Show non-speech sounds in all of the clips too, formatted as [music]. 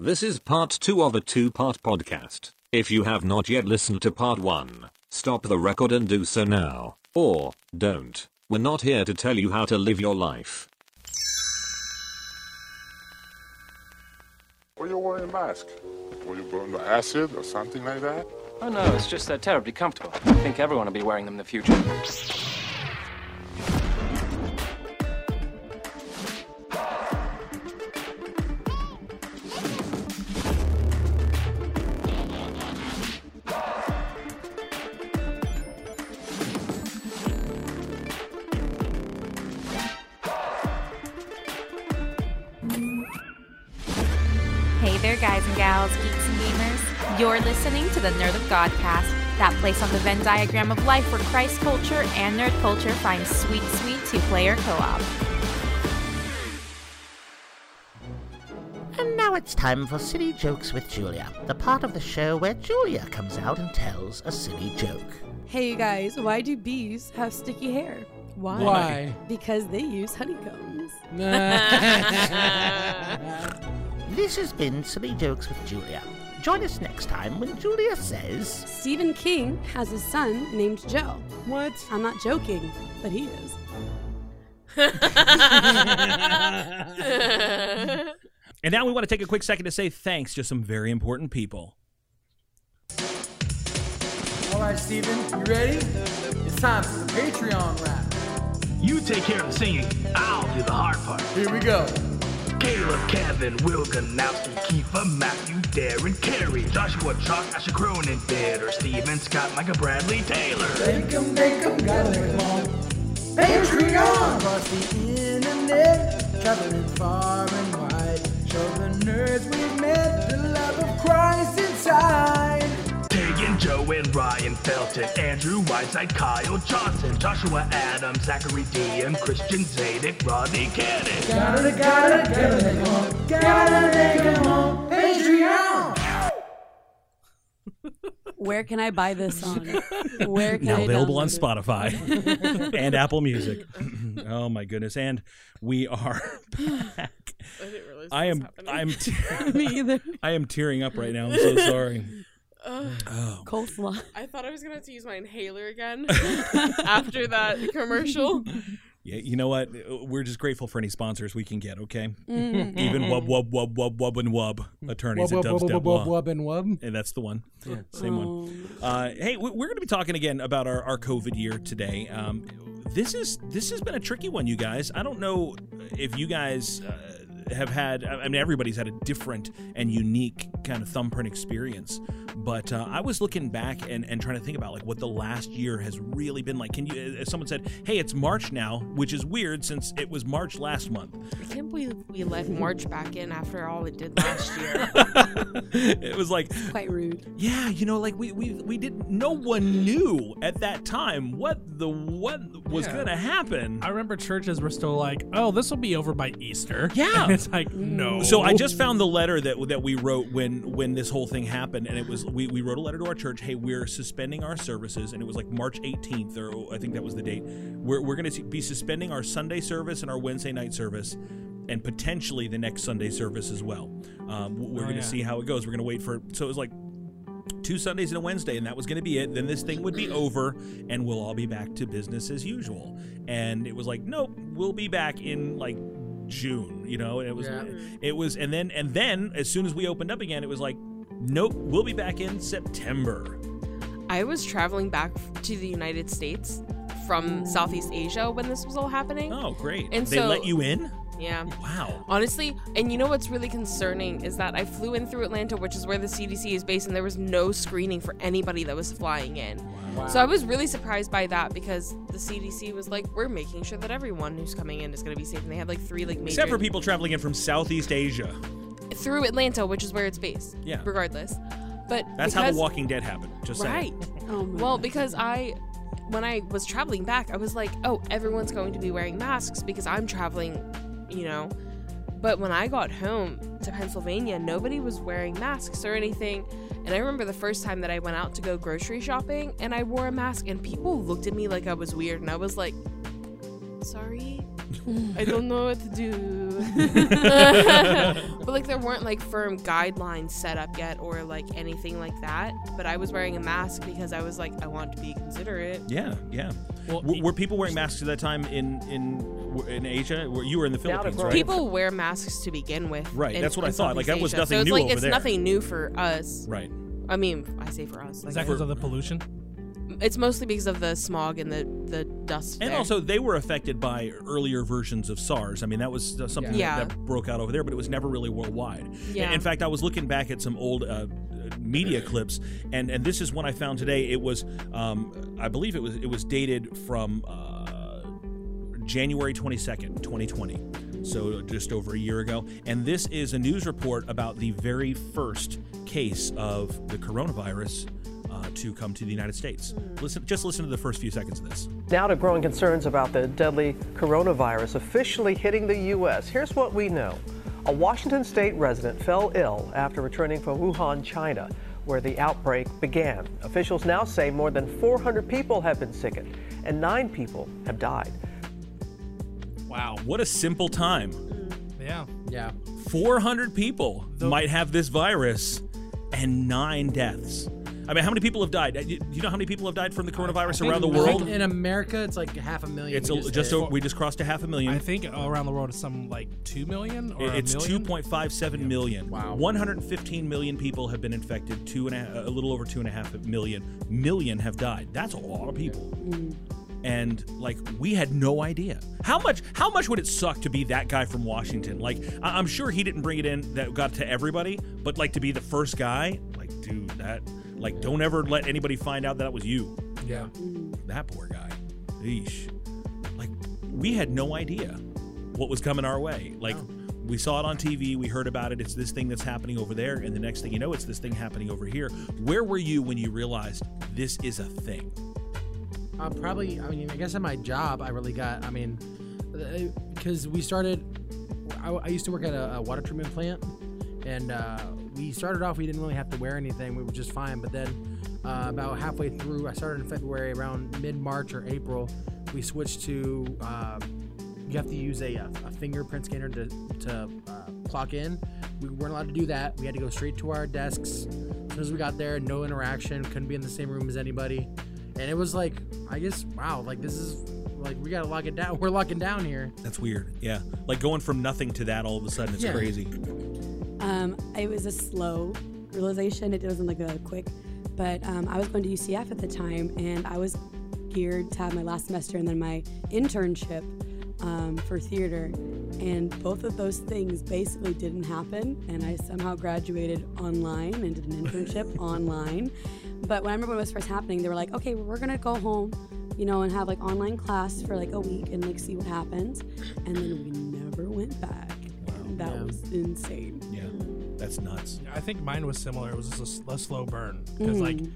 This is part 2 of a two part podcast. If you have not yet listened to part 1, stop the record and do so now. Or, don't. We're not here to tell you how to live your life. Why you wearing a mask? Were you burned by acid or something like that? Oh no, it's just they're terribly comfortable. I think everyone will be wearing them in the future. Godcast, that place on the Venn diagram of life where Christ culture and nerd culture find sweet, sweet two player co op. And now it's time for Silly Jokes with Julia, the part of the show where Julia comes out and tells a silly joke. Hey you guys, why do bees have sticky hair? Why? Why? Because they use honeycombs. [laughs] This has been Silly Jokes with Julia. Join us next time when Julia says, Stephen King has a son named Joe. What? I'm not joking, but he is. And now we want to take a quick second to say thanks to some very important people. All right, Steven, you ready? It's time for the Patreon rap. You take care of the singing. I'll do the hard part. Here we go. Caleb, Kevin, Will Ganowski, Kiefer, Matthew, Darren, Carey, Joshua, Chalk, Asher Cronin, Bitter, Steven, Scott, Micah, Bradley, Taylor. Make 'em, make 'em, gotta all. Patreon! Across the internet, traveling far and wide. Show the nerds we've met the love of Christ inside. Tegan, Joe, and Ryan Felton, Andrew Whiteside, Kyle Johnson, Joshua Adams, Zachary DM, Christian Zadek, Rodney Cannon. Gotta, gotta, gotta make 'em all. Gotta make 'em all. Patreon! Where can I buy this song? Where can Now I available on download it? Spotify [laughs] and Apple Music. [clears throat] oh my goodness! And we are back. I didn't realize I am. I'm. Te- [laughs] Me either. [laughs] I am tearing up right now. I'm so sorry. Ugh. Oh. [sighs] Coleslaw. I thought I was gonna have to use my inhaler again [laughs] after that commercial. Yeah, you know what? We're just grateful for any sponsors we can get. Okay. Mm. Even wub wub wub wub wub and wub attorneys Wub, at wub, wub, wub, wub, and wub. And that's the one. Same Oh. one. Uh, hey, we- we're going to be talking again about our, our COVID year today. Um, this is this has been a tricky one, you guys. I don't know if you guys uh, have had. I mean, everybody's had a different and unique kind of thumbprint experience. But uh, I was looking back and, and trying to think about like what the last year has really been like. Can you? As someone said, "Hey, it's March now," which is weird since it was March last month. I can't believe we let March back in after all it did last year. [laughs] [laughs] it was like Quite rude. Yeah, you know, like we we we did. No one knew at that time what the what was Yeah. gonna happen. I remember churches were still like, "Oh, this will be over by Easter." [laughs] Yeah. and it's like, no. Mm. So I just found the letter that that we wrote when when this whole thing happened, and it was we, we wrote a letter to our church. Hey, we're suspending our services, and it was like March 18th, or oh, I think that was the date. We're we're going to be suspending our Sunday service and our Wednesday night service, and potentially the next Sunday service as well. Um, we're Oh, going to yeah. see how it goes. We're going to wait for so it was like two Sundays and a Wednesday, and that was going to be it. Then this thing would be over, and we'll all be back to business as usual. And it was like, nope, we'll be back in like June. You know, and it was, Yeah. it was, and then and then as soon as we opened up again, it was like, nope, we'll be back in September. I was traveling back to the United States from Southeast Asia when this was all happening. Oh, great! And they so- let you in. Yeah. Wow. Honestly, and you know what's really concerning is that I flew in through Atlanta, which is where the CDC is based, and there was no screening for anybody that was flying in. Wow. So I was really surprised by that because the CDC was like, "We're making sure that everyone who's coming in is going to be safe," and they had like three like major Except for people traveling in from Southeast Asia. through Atlanta, which is where it's based. Yeah. Regardless, but That's how The Walking Dead happened. Just right. saying. Oh Well, because I, when I was traveling back, I was like, oh, everyone's going to be wearing masks because I'm traveling, you know. Mm-hmm. But when I got home to Pennsylvania, nobody was wearing masks or anything. And I remember the first time that I went out to go grocery shopping and I wore a mask, and people looked at me like I was weird. And I was like, sorry, I don't know what to do. [laughs] but like there weren't like firm guidelines set up yet or like anything like that. But I was wearing a mask because I was like, I want to be considerate. Yeah, yeah. were, were people wearing masks at that time in in in Asia? Were you were in the Philippines, right? People wear masks to begin with. Right, in- that's what in I thought. Like, that was Southeast nothing Asia. so it's new like over it's there. nothing new for us. Right. I mean, I say for us. Like Is that because of the pollution? It's mostly because of the smog and the the dust. And there. also, they were affected by earlier versions of SARS. I mean, that was uh, something Yeah. that, that broke out over there, but it was never really worldwide. Yeah. In fact, I was looking back at some old uh, media clips, and and this is one I found today. It was, um, I believe it was it was dated from uh, January twenty second, twenty twenty. So just over a year ago, and this is a news report about the very first case of the coronavirus uh, to come to the United States. Listen, just listen to the first few seconds of this. Now to growing concerns about the deadly coronavirus officially hitting the U.S. Here's what we know. A Washington state resident fell ill after returning from Wuhan, China, where the outbreak began. Officials now say more than 400 people have been sickened and nine people have died. Wow, what a simple time. Yeah. Yeah. 400 people might have this virus and nine deaths. I mean, how many people have died? Do you know how many people have died from the coronavirus around the world? in America, it's like half a million. It's we a, just hit. over, we just crossed a half a million. I think around the world it's some like two million or It's 2.57 million. Wow. 115 million people have been infected. Two and a, a little over two and a half million. Million have died. That's a lot of people. Mm. And like we had no idea how much. How much would it suck to be that guy from Washington? Like I- I'm sure he didn't bring it in that got to everybody, but like to be the first guy, like dude, that like don't ever let anybody find out that it was you. Yeah. That poor guy. Eesh. Like we had no idea what was coming our way. Like we saw it on TV, we heard about it. It's this thing that's happening over there, and the next thing you know, it's this thing happening over here. Where were you when you realized this is a thing? Uh, probably. I mean, I guess at my job, I really got. I mean, because we started. I, I used to work at a, a water treatment plant, and uh, we started off. We didn't really have to wear anything. We were just fine. But then, uh, about halfway through, I started in February. Around mid March or April, we switched to. Um, you have to use a, a fingerprint scanner to to uh, clock in. We weren't allowed to do that. We had to go straight to our desks. As soon as we got there, no interaction. Couldn't be in the same room as anybody. And it was like, I guess, wow, like this is like we gotta lock it down. [laughs] We're locking down here. That's weird. Yeah. Like going from nothing to that all of a sudden, it's Yeah. crazy. Um, it was a slow realization. It wasn't like a quick, but um, I was going to UCF at the time, and I was geared to have my last semester and then my internship um, for theater, and both of those things basically didn't happen. And I somehow graduated online and did an internship [laughs] online. But when I remember when it was first happening, they were like, "Okay, well, we're gonna go home." You know, and have like online class for like a week and like see what happens. And then we never went back. And that was insane. Yeah. That's nuts. I think mine was similar. It was just a s- a, slow burn because like mm.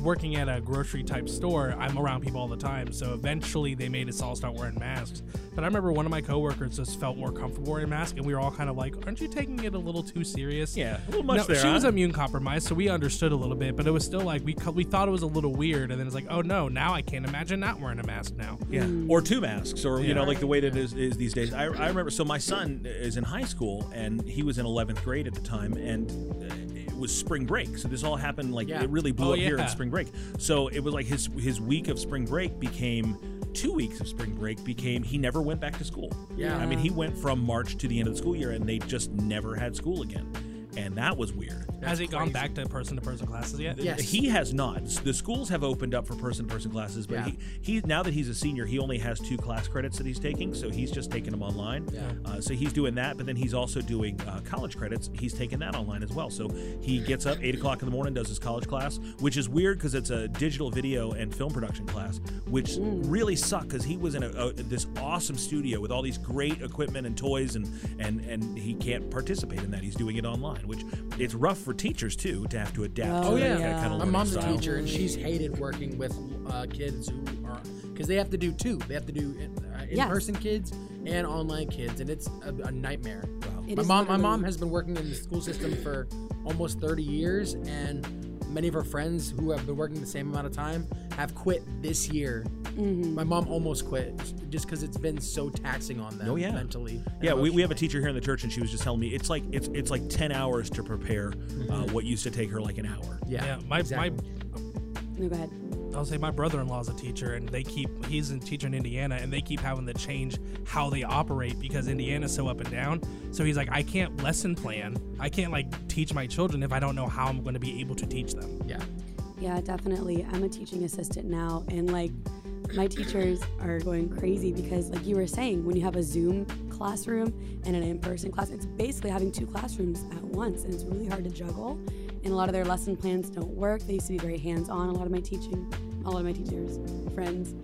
Working at a grocery type store, I'm around people all the time. So eventually they made us all start wearing masks. But I remember one of my coworkers just felt more comfortable wearing a mask, and we were all kind of like, "Aren't you taking it a little too serious?" Yeah, a little much no, there, She was huh? immune compromised, so we understood a little bit, but it was still like we we thought it was a little weird, and then it's like, "Oh no, now I can't imagine not wearing a mask now." Yeah, or two masks, or you know, like the way that it is, is these days. I, I remember. So my son is in high school, and he was in 11th grade at the time, and uh, it was spring break. So this all happened like Yeah. it really blew Oh, up here in spring break. So it was like his his week of spring break became two weeks of spring break became he never went back to school. Yeah. I mean he went from March to the end of the school year, and they just never had school again, and that was weird. Has it gone back to person to person classes yet? Yes. He has not. The schools have opened up for person-to-person classes, but Yeah. he, he now that he's a senior, he only has two class credits that he's taking, so he's just taking them online. Yeah. Uh, so he's doing that, but then he's also doing uh, college credits. He's taking that online as well. So he gets up eight o'clock in the morning, does his college class, which is weird because it's a digital video and film production class, which really sucked because he was in a, a, this awesome studio with all these great equipment and toys, and and and he can't participate in that. He's doing it online, which it's rough for teachers too to have to adapt. Oh to yeah, that kind of my mom's a style. teacher, and she's hated working with uh, kids who are because they have to do two. They have to do uh, in-person kids and online kids, and it's a, a nightmare. It My is mom, my mom has been working in the school system for almost 30 years, and many of her friends who have been working the same amount of time have quit this year. My mom almost quit just because it's been so taxing on them Oh yeah, mentally. Yeah, we, we have a teacher here in the church, and she was just telling me it's like it's it's like ten hours to prepare uh, what used to take her like an hour. Yeah, my my. No, go ahead. I'll say my brother-in-law's a teacher, and they keep he's a teacher in Indiana, and they keep having to change how they operate because Indiana's so up and down. So he's like, I can't lesson plan, I can't like teach my children if I don't know how I'm going to be able to teach them. Yeah. Yeah, definitely. I'm a teaching assistant now, and like my teachers are going crazy because, like you were saying, when you have a Zoom classroom and an in person class, it's basically having two classrooms at once, and it's really hard to juggle. And a lot of their lesson plans don't work. They used to be very hands on, a lot of my teaching, a lot of my teachers, friends.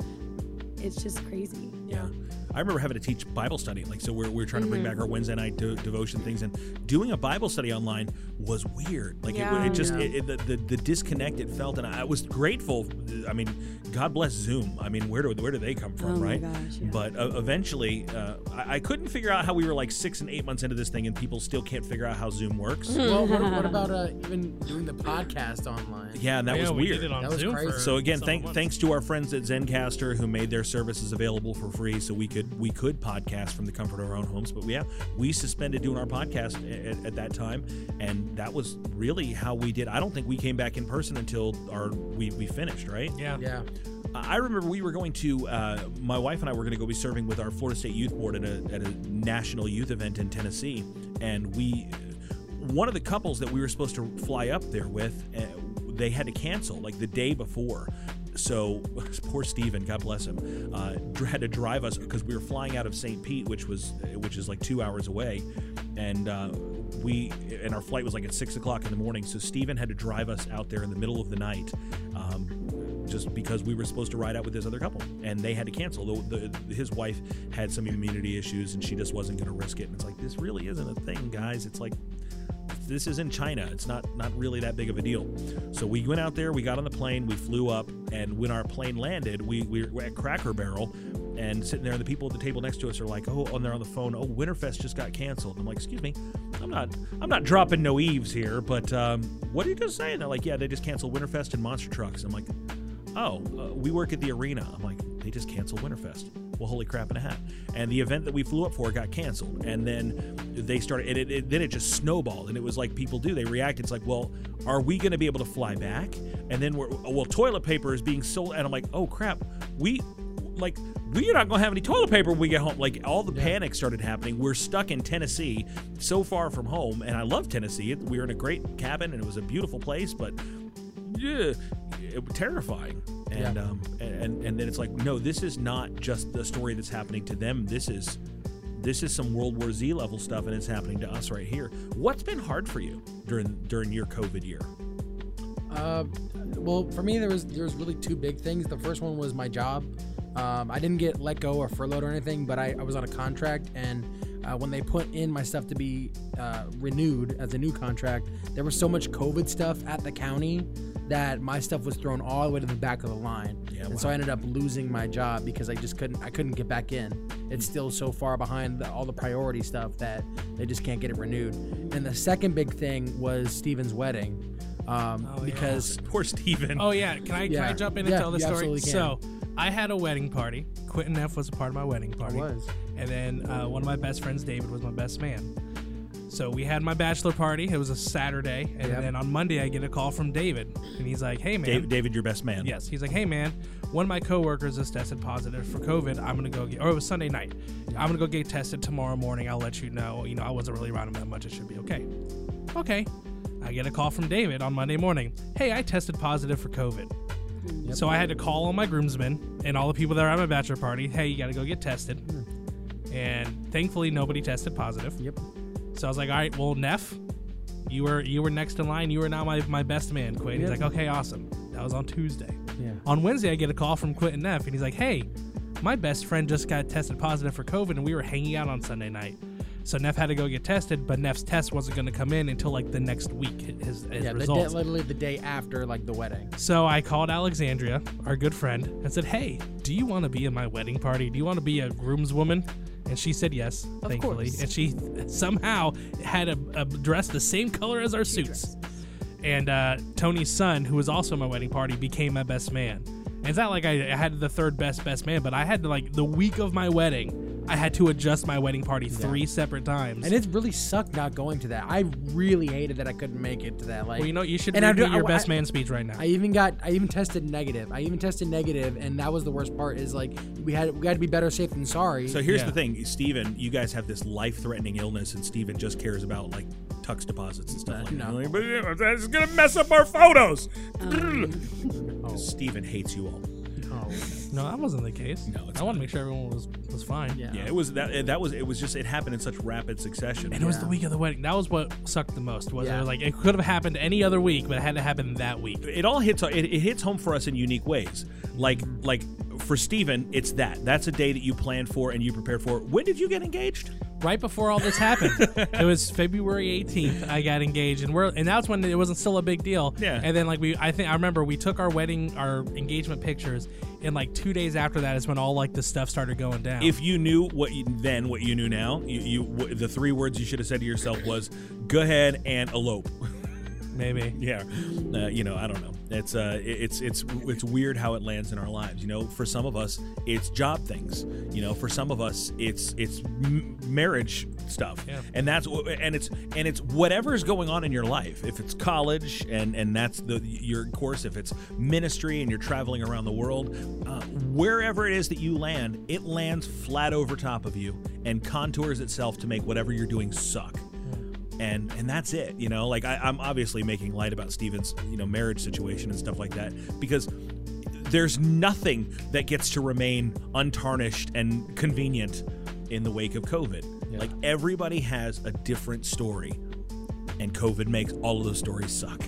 It's just crazy. Yeah. I remember having to teach Bible study. Like, so we're, we're trying to bring back our Wednesday night de- devotion things, and doing a Bible study online was weird. Like, Yeah. it, it just, Yeah. it, it- the, the, the disconnect it felt, and I was grateful. I mean, God bless Zoom. I mean, where do, where do they come from, Oh my right? gosh, yeah. But uh, eventually, uh, I, I couldn't figure out how we were like six and eight months into this thing, and people still can't figure out how Zoom works. Well, what, what [laughs] about uh, even doing the podcast online? Yeah, and that Yeah, was we weird. did it on That was Zoom crazy. So again, several thank, thanks to our friends at Zencastr who made their services available for free, so we could we could podcast from the comfort of our own homes. But yeah, we suspended doing our podcast at, at that time, and that was really how we did. I don't think we came back in person until our we, we finished. Right? Yeah. Yeah. I remember we were going to, uh, my wife and I were going to go be serving with our Florida State Youth Board at a, at a national youth event in Tennessee. And we, one of the couples that we were supposed to fly up there with, uh, they had to cancel like the day before. So [laughs] poor Steven, God bless him, uh, [laughs] had to drive us because we were flying out of St. Pete, which was which is like two hours away, and uh, we and our flight was like at six o'clock in the morning. So Steven had to drive us out there in the middle of the night. Um, just because we were supposed to ride out with this other couple and they had to cancel. The, the, his wife had some immunity issues and she just wasn't going to risk it. And it's like, this really isn't a thing, guys. It's like, this is in China. It's not not really that big of a deal. So we went out there, we got on the plane, we flew up, and when our plane landed, we, we were at Cracker Barrel and sitting there, and the people at the table next to us are like, oh, and they're on the phone, oh, Winterfest just got canceled. I'm like, excuse me, I'm not I'm not dropping no eaves here, but um, what are you just saying? They're like, yeah, they just canceled Winterfest and Monster Trucks. I'm like, oh, uh, we work at the arena. I'm like, they just canceled Winterfest. Well, holy crap in a hat. And the event that we flew up for got canceled. And then they started, and it, it, then it just snowballed. And it was like people do. They react. It's like, well, are we going to be able to fly back? And then we're, well, toilet paper is being sold. And I'm like, oh crap. We, like, we're not going to have any toilet paper when we get home. Like, all the panic started happening. We're stuck in Tennessee, so far from home. And I love Tennessee. We were in a great cabin, and it was a beautiful place, but yeah, it, was terrifying. And Yeah. um and and then it's like, no, this is not just the story that's happening to them. This is this is some World War Z level stuff, and it's happening to us right here. What's been hard for you during during your COVID year? Uh, well, for me, there was there was really two big things. The first one was my job. Um, I didn't get let go or furloughed or anything, but I, I was on a contract, and uh, when they put in my stuff to be uh, renewed as a new contract, there was so much COVID stuff at the county that my stuff was thrown all the way to the back of the line, Yeah, and so I ended up losing my job because I just couldn't I couldn't get back in. It's still so far behind the, all the priority stuff that they just can't get it renewed. And the second big thing was Steven's wedding. Um, Oh, yeah. because [laughs] Poor Steven. Oh yeah, can I can I jump in and Yeah, tell the story? absolutely can. So I had a wedding party. Quentin Neff was a part of my wedding party. was. And then uh, one of my best friends, David, was my best man. So we had my bachelor party. It was a Saturday, and Yep. then on Monday I get a call from David, and he's like, "Hey man, David, David, your best man. Yes. He's like, hey, man, one of my coworkers has tested positive for COVID. I'm going to go get, or it was Sunday night. I'm going to go get tested tomorrow morning. I'll let you know. You know, I wasn't really around him that much. It should be okay. Okay. I get a call from David on Monday morning. Hey, I tested positive for COVID. So I had to call all my groomsmen and all the people that are at my bachelor party. Hey, you got to go get tested. Hmm. And thankfully, nobody tested positive. Yep. So I was like, all right, well, Neff, you were you were next in line. You are now my, my best man, Quinn. He's like, okay, awesome. That was on Tuesday. Yeah. On Wednesday, I get a call from Quentin Neff, and he's like, hey, my best friend just got tested positive for COVID, and we were hanging out on Sunday night. So Neff had to go get tested, but Neff's test wasn't going to come in until like the next week. His, his yeah, the results. day, literally the day after like the wedding. So I called Alexandria, our good friend, and said, "Hey, do you want to be in my wedding party? Do you want to be a groomswoman?" And she said yes, thankfully. course. And she somehow had a, a dress the same color as our suits. and uh, Tony's son, who was also my wedding party, became my best man. And it's not like I, I had the third best best man, but I had to like the week of my wedding, I had to adjust my wedding party three separate times. And it really sucked not going to that. I really hated that I couldn't make it to that. Like, well, you know, you should and read I me do- your I- best I- man speech right now. I even got, I even tested negative. I even tested negative, and that was the worst part. Is like we had, we got to be better safe than sorry. So here's the thing, Steven, you guys have this life-threatening illness, and Steven just cares about like tux deposits and stuff like that. Like, But uh, that's gonna mess up our photos. Steven hates you all. no, that wasn't the case. No, I want to make sure everyone was was fine. Yeah, yeah, it was that. That was. It was just. It happened in such rapid succession. And it was the week of the wedding. That was what sucked the most. Was Yeah. it like it could have happened any other week, but it had to happen that week. it all hits it, it hits home for us in unique ways. Like like for Steven, it's that. That's a day that you planned for and you prepared for. When did you get engaged? Right before all this happened, [laughs] it was February 18th. I got engaged, and we're and that's when it wasn't still a big deal. Yeah. And then like we, I think I remember we took our wedding, our engagement pictures, and like two days after that is when all like the stuff started going down. If you knew what you, then what you knew now, you, you w- the three words you should have said to yourself was "go ahead and elope." [laughs] Maybe. [laughs] yeah. Uh, you know, I don't know. It's uh, it's it's it's weird how it lands in our lives. You know, for some of us, it's job things. You know, for some of us, it's it's m- marriage stuff. Yeah. And that's and it's and it's whatever's going on in your life. If it's college and and that's the your course. If it's ministry and you're traveling around the world, uh, wherever it is that you land, it lands flat over top of you and contours itself to make whatever you're doing suck and and that's it you know? Like I, i'm obviously making light about steven's you know marriage situation and stuff like that because there's nothing that gets to remain untarnished and convenient in the wake of covid. Like everybody has a different story and covid makes all of those stories suck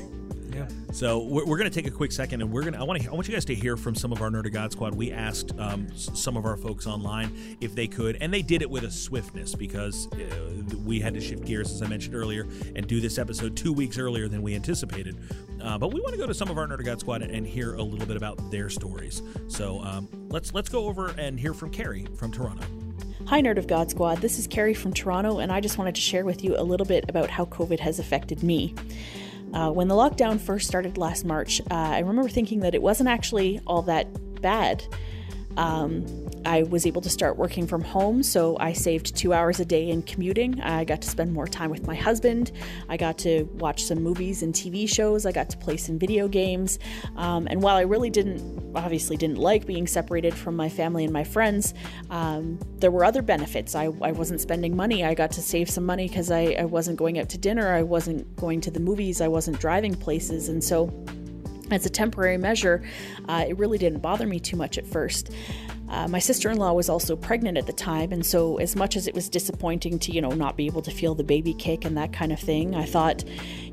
Yeah. so we're, we're going to take a quick second, and we're going to. I want to. I want you guys to hear from some of our Nerd of God Squad. We asked um, s- some of our folks online if they could, and they did it with a swiftness because uh, we had to shift gears, as I mentioned earlier, and do this episode two weeks earlier than we anticipated. Uh, but we want to go to some of our Nerd of God Squad and, and hear a little bit about their stories. So um, let's let's go over and hear from Carrie from Toronto. Hi, Nerd of God Squad. This is Carrie from Toronto, and I just wanted to share with you a little bit about how COVID has affected me. Uh, when the lockdown first started last March, uh, I remember thinking that it wasn't actually all that bad. Um, I was able to start working from home, so I saved two hours a day in commuting. I got to spend more time with my husband. I got to watch some movies and TV shows. I got to play some video games. Um, and while I really didn't, obviously, didn't like being separated from my family and my friends, um, there were other benefits. I, I wasn't spending money. I got to save some money because I, I wasn't going out to dinner. I wasn't going to the movies. I wasn't driving places. And so, as a temporary measure, uh, it really didn't bother me too much at first. Uh, my sister-in-law was also pregnant at the time, and so as much as it was disappointing to you know not be able to feel the baby kick and that kind of thing, I thought,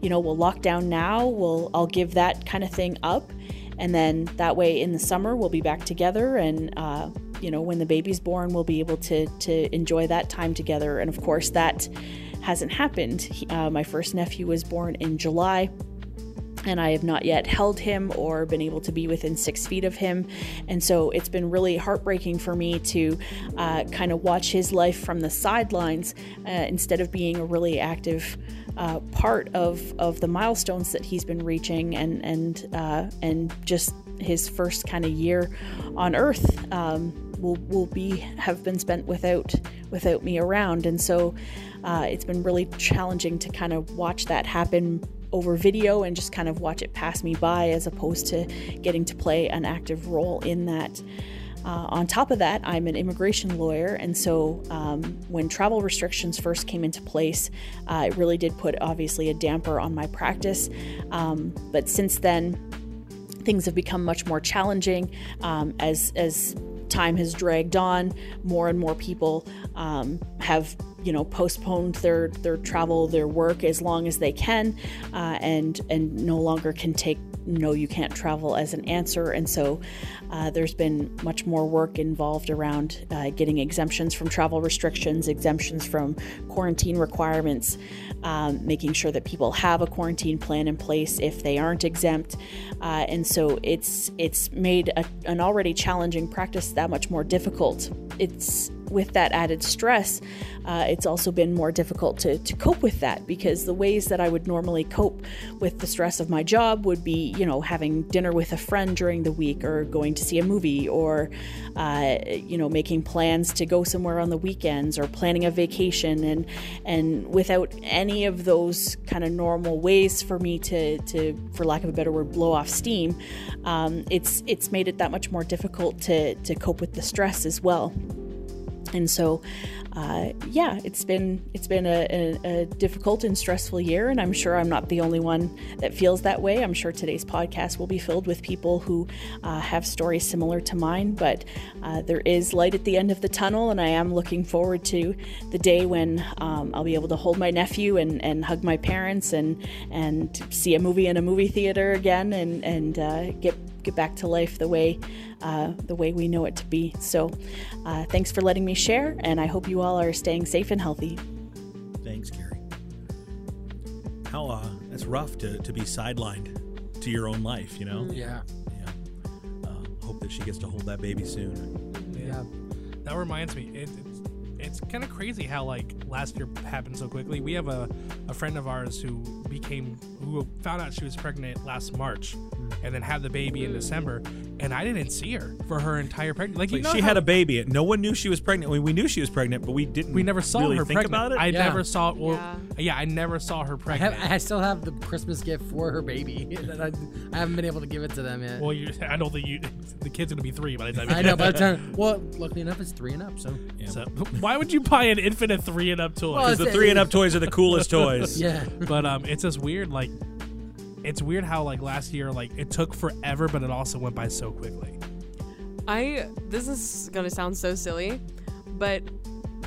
you know, we'll lock down now. We'll I'll give that kind of thing up, and then that way in the summer we'll be back together, and uh, you know when the baby's born we'll be able to to enjoy that time together. And of course that hasn't happened. He, uh, my first nephew was born in July and I have not yet held him or been able to be within six feet of him. And so it's been really heartbreaking for me to uh, kind of watch his life from the sidelines uh, instead of being a really active uh, part of, of the milestones that he's been reaching and and uh, and just his first kind of year on Earth. Um, will will be have been spent without without me around and so uh, it's been really challenging to kind of watch that happen over video and just kind of watch it pass me by as opposed to getting to play an active role in that uh, on top of that, I'm an immigration lawyer, and so um, when travel restrictions first came into place, uh, it really did put obviously a damper on my practice. Um, but since then, things have become much more challenging um, as as time has dragged on. More and more people um, have you know postponed their their travel, their work as long as they can, uh, and and no longer can take no you can't travel as an answer. And so uh, there's been much more work involved around uh, getting exemptions from travel restrictions exemptions from quarantine requirements um, making sure that people have a quarantine plan in place if they aren't exempt. Uh, and so it's it's made a, an already challenging practice that much more difficult. It's with that added stress, uh, it's also been more difficult to, to cope with that because the ways that I would normally cope with the stress of my job would be, you know, having dinner with a friend during the week or going to see a movie or, uh, you know, making plans to go somewhere on the weekends or planning a vacation. And, and without any of those kind of normal ways for me to, to, for lack of a better word, blow off steam, um, it's, it's made it that much more difficult to, to cope with the stress as well and so uh, yeah it's been it's been a, a, a, difficult and stressful year and i'm sure i'm not the only one that feels that way. I'm sure today's podcast will be filled with people who uh, have stories similar to mine but uh, there is light at the end of the tunnel and i am looking forward to the day when um, i'll be able to hold my nephew and, and hug my parents and and see a movie in a movie theater again and and uh, get get back to life the way uh, the way we know it to be. So, uh, thanks for letting me share, and I hope you all are staying safe and healthy. Thanks, Carrie. How uh, it's rough to to be sidelined to your own life, you know. Yeah. Yeah. Uh, hope that she gets to hold that baby soon. Yeah. That reminds me. It, it's it's kind of crazy how like last year happened so quickly. We have a, a friend of ours who became who found out she was pregnant last March, and then had the baby in December, and I didn't see her for her entire pregnancy. Like, you know she how- had a baby. No one knew she was pregnant. We, we knew she was pregnant, but we didn't. We never saw really her think pregnant. about it. I Yeah. never saw. Well, yeah. I never saw her I, have, pregnant. I still have the Christmas gift for her baby. [laughs] that I, I haven't been able to give it to them yet. well, you, I don't think you. [laughs] The kid's gonna be three by the time. I know. By the time, well, luckily enough, it's three and up. So, So, [laughs] why would you buy an infinite three and up toy? Well, Because the three and up toys are the coolest toys. yeah. but um, it's just weird. Like, it's weird how like last year, like it took forever, but it also went by so quickly. I this is gonna sound so silly, but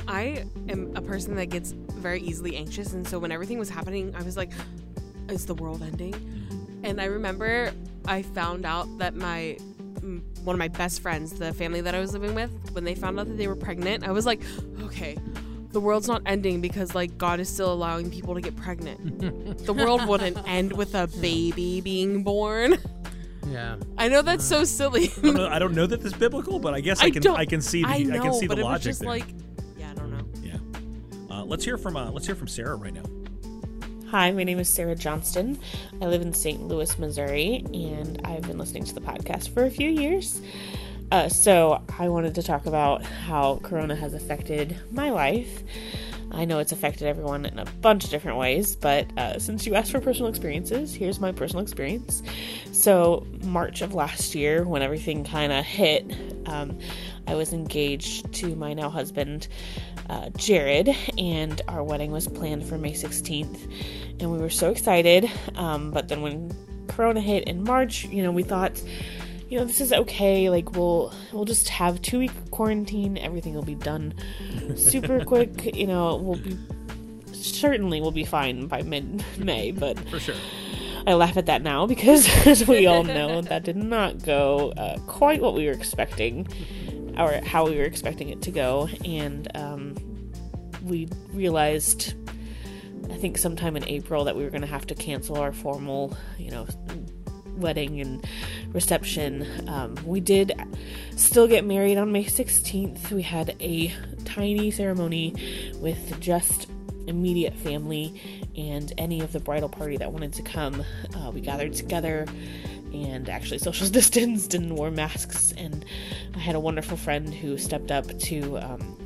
I am a person that gets very easily anxious, and so when everything was happening, I was like, "Is the world ending?" Mm-hmm. And I remember I found out that my one of my best friends, the family that I was living with, when they found out that they were pregnant, I was like, "Okay." The world's not ending because like God is still allowing people to get pregnant. [laughs] the world wouldn't end with a baby being born. Yeah. I know that's so silly. I don't, know, I don't know that this biblical, but I guess I, I can I can see the I I, can see the it logic just there. like, yeah, I don't know. yeah. Uh, let's hear from uh, let's hear from Sarah right now. Hi, my name is Sarah Johnston. I live in St. Louis, Missouri, and I've been listening to the podcast for a few years. Uh, so, I wanted to talk about how Corona has affected my life. I know it's affected everyone in a bunch of different ways, but uh, since you asked for personal experiences, here's my personal experience. So, March of last year, when everything kind of hit, um, I was engaged to my now husband, uh, Jared, and our wedding was planned for May 16th. And we were so excited. Um, but then when Corona hit in March, you know, we thought, you know, this is okay. Like we'll we'll just have two week quarantine. Everything will be done super [laughs] quick. You know, we'll be certainly we'll be fine by mid May. But For sure. I laugh at that now because, [laughs] as we all know, [laughs] that did not go uh, quite what we were expecting, or how we were expecting it to go. And um, we realized, I think, sometime in April, that we were going to have to cancel our formal, you know, wedding and reception. Um, we did still get married on May 16th. We had a tiny ceremony with just immediate family and any of the bridal party that wanted to come. Uh, we gathered together and actually social [laughs] distanced and wore masks. And I had a wonderful friend who stepped up to um,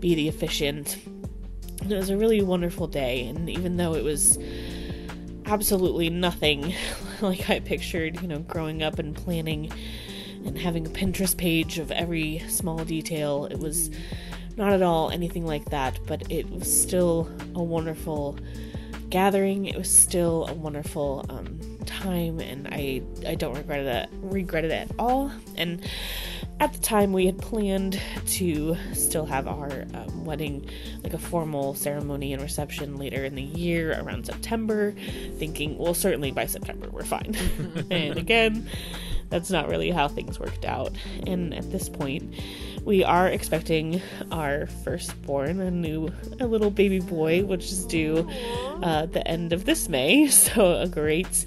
be the officiant. It was a really wonderful day. And even though it was absolutely nothing [laughs] like I pictured, you know, growing up and planning and having a Pinterest page of every small detail. It was not at all anything like that, but it was still a wonderful gathering. It was still a wonderful um, time, and I I don't regret it regret it at all. And at the time, we had planned to still have our um, wedding, like a formal ceremony and reception later in the year, around September. Thinking, well, certainly by September we're fine. [laughs] and again, that's not really how things worked out. And at this point, we are expecting our firstborn, a new, a little baby boy, which is due uh, the end of this May. [laughs] So a great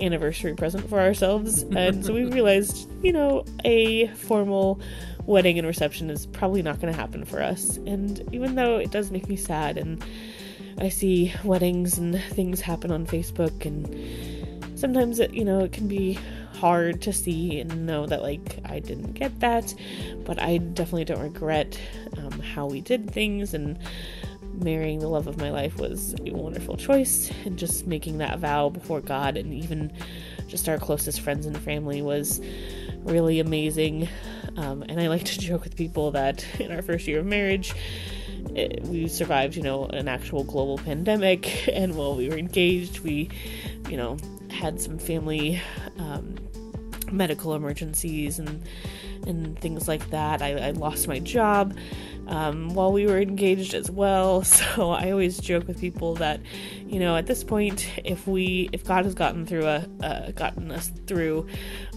anniversary present for ourselves. And so we realized, you know, a formal wedding and reception is probably not going to happen for us. And even though it does make me sad, and I see weddings and things happen on Facebook, and sometimes it, you know, it can be hard to see and know that like I didn't get that, but I definitely don't regret um, how we did things and marrying the love of my life was a wonderful choice and just making that vow before God and even just our closest friends and family was really amazing. Um, and I like to [laughs] joke with people that in our first year of marriage, it, we survived, you know, an actual global pandemic. [laughs] And while we were engaged, we, you know, had some family um, medical emergencies and and things like that. I, I lost my job um, while we were engaged as well. [laughs] So I always joke with people that, you know, at this point, if we if God has gotten through a uh, gotten us through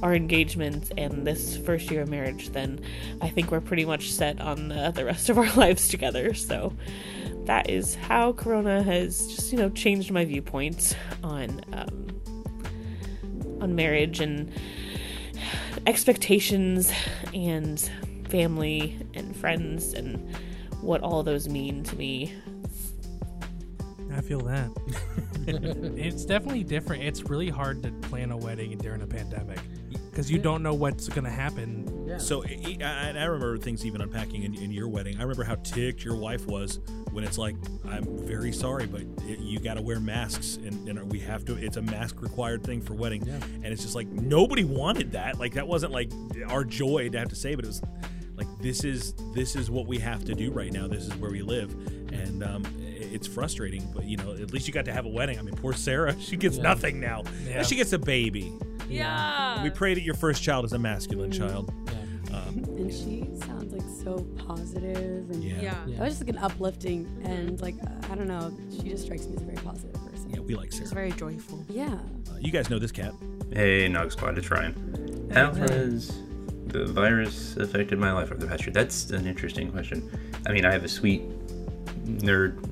our engagement and this first year of marriage, then I think we're pretty much set on the rest of our [laughs] lives together. So that is how Corona has just you know changed my viewpoints on um, on marriage and [sighs] expectations and family and friends and what all those mean to me. I feel that. [laughs] it's definitely different. It's really hard to plan a wedding during a pandemic because you don't know what's going to happen. So, I, I I remember things even unpacking in, in your wedding. I remember how ticked your wife was when it's like, "I'm very sorry, but it, you got to wear masks, and, and we have to. It's a mask required thing for wedding." And it's just like nobody wanted that. Like that wasn't like our joy to have to say, but it was like this is this is what we have to do right now. This is where we live, and um, it's frustrating. But you know, at least you got to have a wedding. I mean, poor Sarah, [laughs] she gets Yeah. nothing now. Yeah. She gets a baby. Yeah. We pray that your first child is a masculine child. Um, and she sounds like so positive and Yeah. Yeah. that was just like an uplifting and like I don't know she just strikes me as a very positive person yeah we like Sarah She's very joyful. yeah uh, you guys know this cat. Hey, Nog Squad, it's Ryan. How has the virus affected my life over the past year? That's an interesting question. I mean, I have a sweet nerd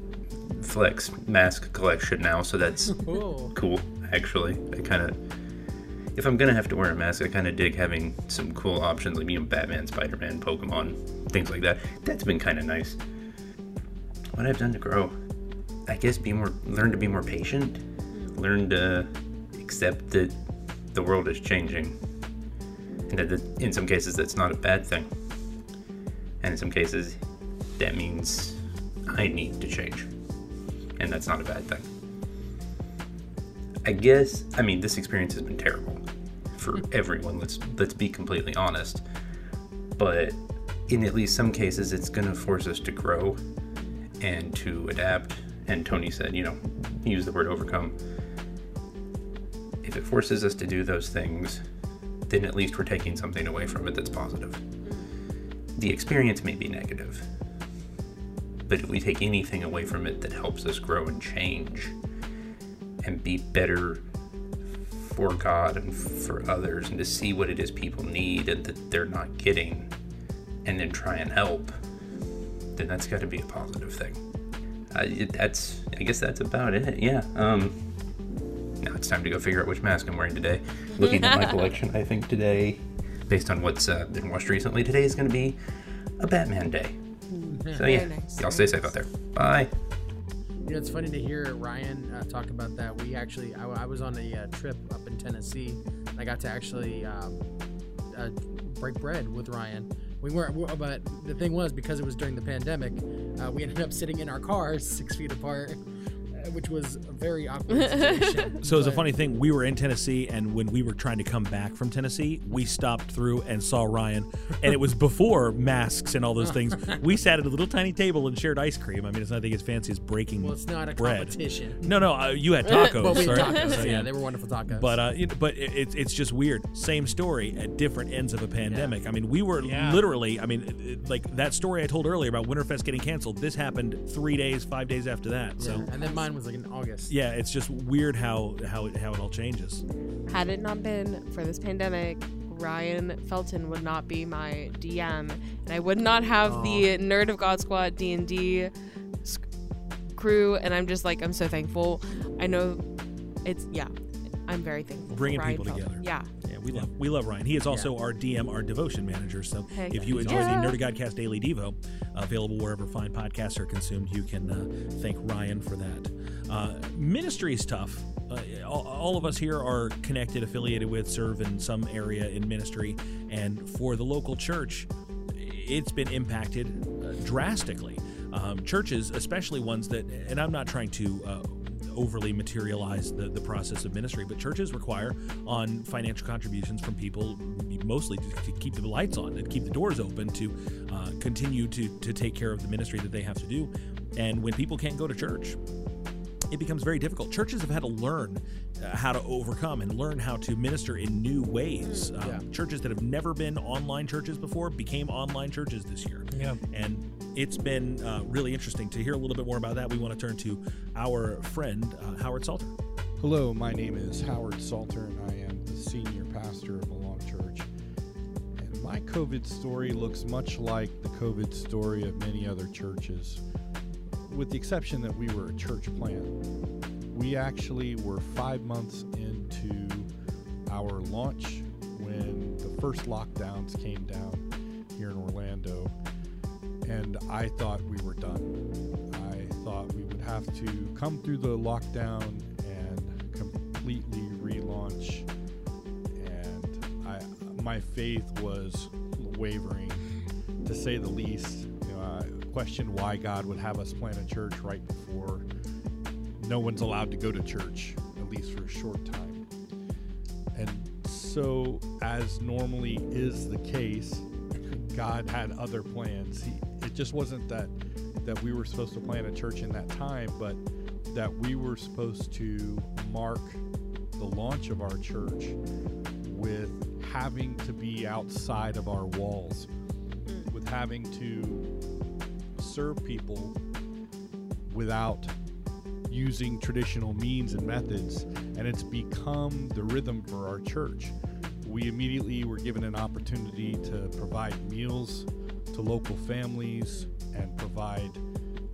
flex mask collection now, so that's [laughs] Cool. cool, actually. I kind of, if I'm gonna have to wear a mask, I kind of dig having some cool options like, you know, Batman, Spider Man, Pokemon, things like that. That's been kind of nice. What I've done to grow, I guess, be more, learn to be more patient, learn to accept that the world is changing, and that in some cases that's not a bad thing, and in some cases that means I need to change, and that's not a bad thing. I guess I mean this experience has been terrible for hmm. everyone. Let's let's be completely honest, but in at least some cases, it's going to force us to grow and to adapt. And Tony said, you know, use the word overcome if it forces us to do those things, then at least we're taking something away from it that's positive. The experience may be negative, but if we take anything away from it that helps us grow and change and be better for God and for others and to see what it is people need and that they're not getting and then try and help, then that's got to be a positive thing. Uh, it, that's, I guess that's about it. Yeah. Um, time to go figure out which mask I'm wearing today. Looking at my [laughs] collection, I think today, based on what's uh, been watched recently, today is going to be a Batman day. So yeah, nice, y'all stay safe out there. Bye. You know, it's funny to hear Ryan uh, talk about that. We actually, I, I was on a uh, trip up in Tennessee. And I got to actually um, uh, break bread with Ryan. We weren't, we- but the thing was because it was during the pandemic, uh, we ended up sitting in our cars [laughs] six feet apart, which was a very awkward situation. [laughs] So it's a funny thing. We were in Tennessee, and when we were trying to come back from Tennessee, we stopped through and saw Ryan, and it was before masks and all those things. [laughs] We sat at a little tiny table and shared ice cream. I mean, it's nothing as fancy as breaking Well, it's not a bread. competition. No, no, uh, you had tacos. [laughs] Well, we had right? tacos, So, yeah, they were wonderful tacos. But uh, you know, but it, it's it's just weird. Same story at different ends of a pandemic. I mean, we were literally. I mean, it- it- like that story I told earlier about Winterfest getting canceled. This happened three days, five days after that. So. Yeah, and then mine was like in August. Yeah, it's just weird how how it, how it all changes. Had it not been for this pandemic, Ryan Felton would not be my DM, and I would not have the Nerd of God Squad D and D crew. And I'm just like, I'm so thankful. I know it's yeah, I'm very thankful. bringing for Ryan people Felton. together. Yeah. Yeah, we love we love Ryan. He is also our DM, our devotion manager. So Heck if you enjoy Yeah. the Nerdy Godcast Daily Devo, available wherever fine podcasts are consumed, you can uh, thank Ryan for that. Uh, ministry is tough. Uh, all, all of us here are connected, affiliated with, serve in some area in ministry, and for the local church, it's been impacted uh, drastically. Um, churches, especially ones that, and I'm not trying to uh, overly materialize the, the process of ministry, but churches require on financial contributions from people, mostly to, to keep the lights on, to keep the doors open, to uh, continue to, to take care of the ministry that they have to do. And when people can't go to church, it becomes very difficult. Churches have had to learn uh, how to overcome and learn how to minister in new ways. Um, Churches that have never been online churches before became online churches this year. Yeah. And it's been uh, really interesting to hear a little bit more about that. We want to turn to our friend, uh, Howard Salter. Hello, my name is Howard Salter, and I am the senior pastor of Belong Church. And my COVID story looks much like the COVID story of many other churches, with the exception that we were a church plant. We actually were five months into our launch when the first lockdowns came down here in Orlando, and I thought we were done. I thought we would have to come through the lockdown and completely relaunch, and I my faith was wavering, to say the least. You know, I questioned why God would have us plant a church right before no one's allowed to go to church, at least for a short time. And so, as normally is the case, God had other plans. He, it just wasn't that that we were supposed to plant a church in that time, but that we were supposed to mark the launch of our church with having to be outside of our walls, mm. with having to serve people without using traditional means and methods, and it's become the rhythm for our church. We immediately were given an opportunity to provide meals to local families and provide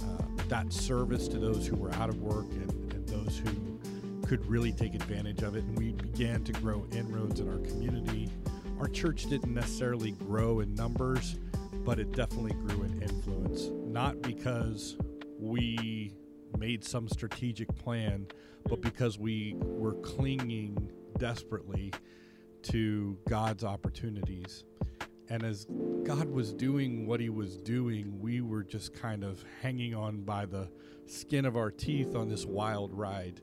uh, that service to those who were out of work and, and those who could really take advantage of it. And we began to grow inroads in our community. Our church didn't necessarily grow in numbers, but it definitely grew in influence. Not because we made some strategic plan, but because we were clinging desperately to God's opportunities. And as God was doing what He was doing, we were just kind of hanging on by the skin of our teeth on this wild ride.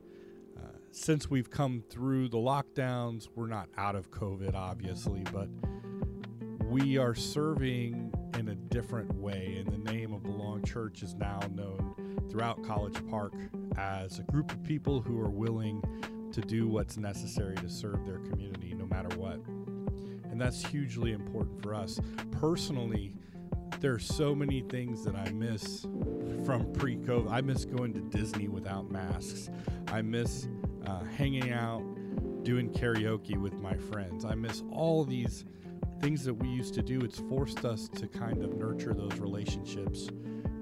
Uh, since we've come through the lockdowns, we're not out of COVID, obviously, but we are serving in a different way. And the name of Belong Church is now known throughout College Park as a group of people who are willing to do what's necessary to serve their community no matter what. And that's hugely important for us. Personally, there are so many things that I miss from pre COVID. I miss going to Disney without masks. I miss uh, hanging out, doing karaoke with my friends. I miss all these things that we used to do. It's forced us to kind of nurture those relationships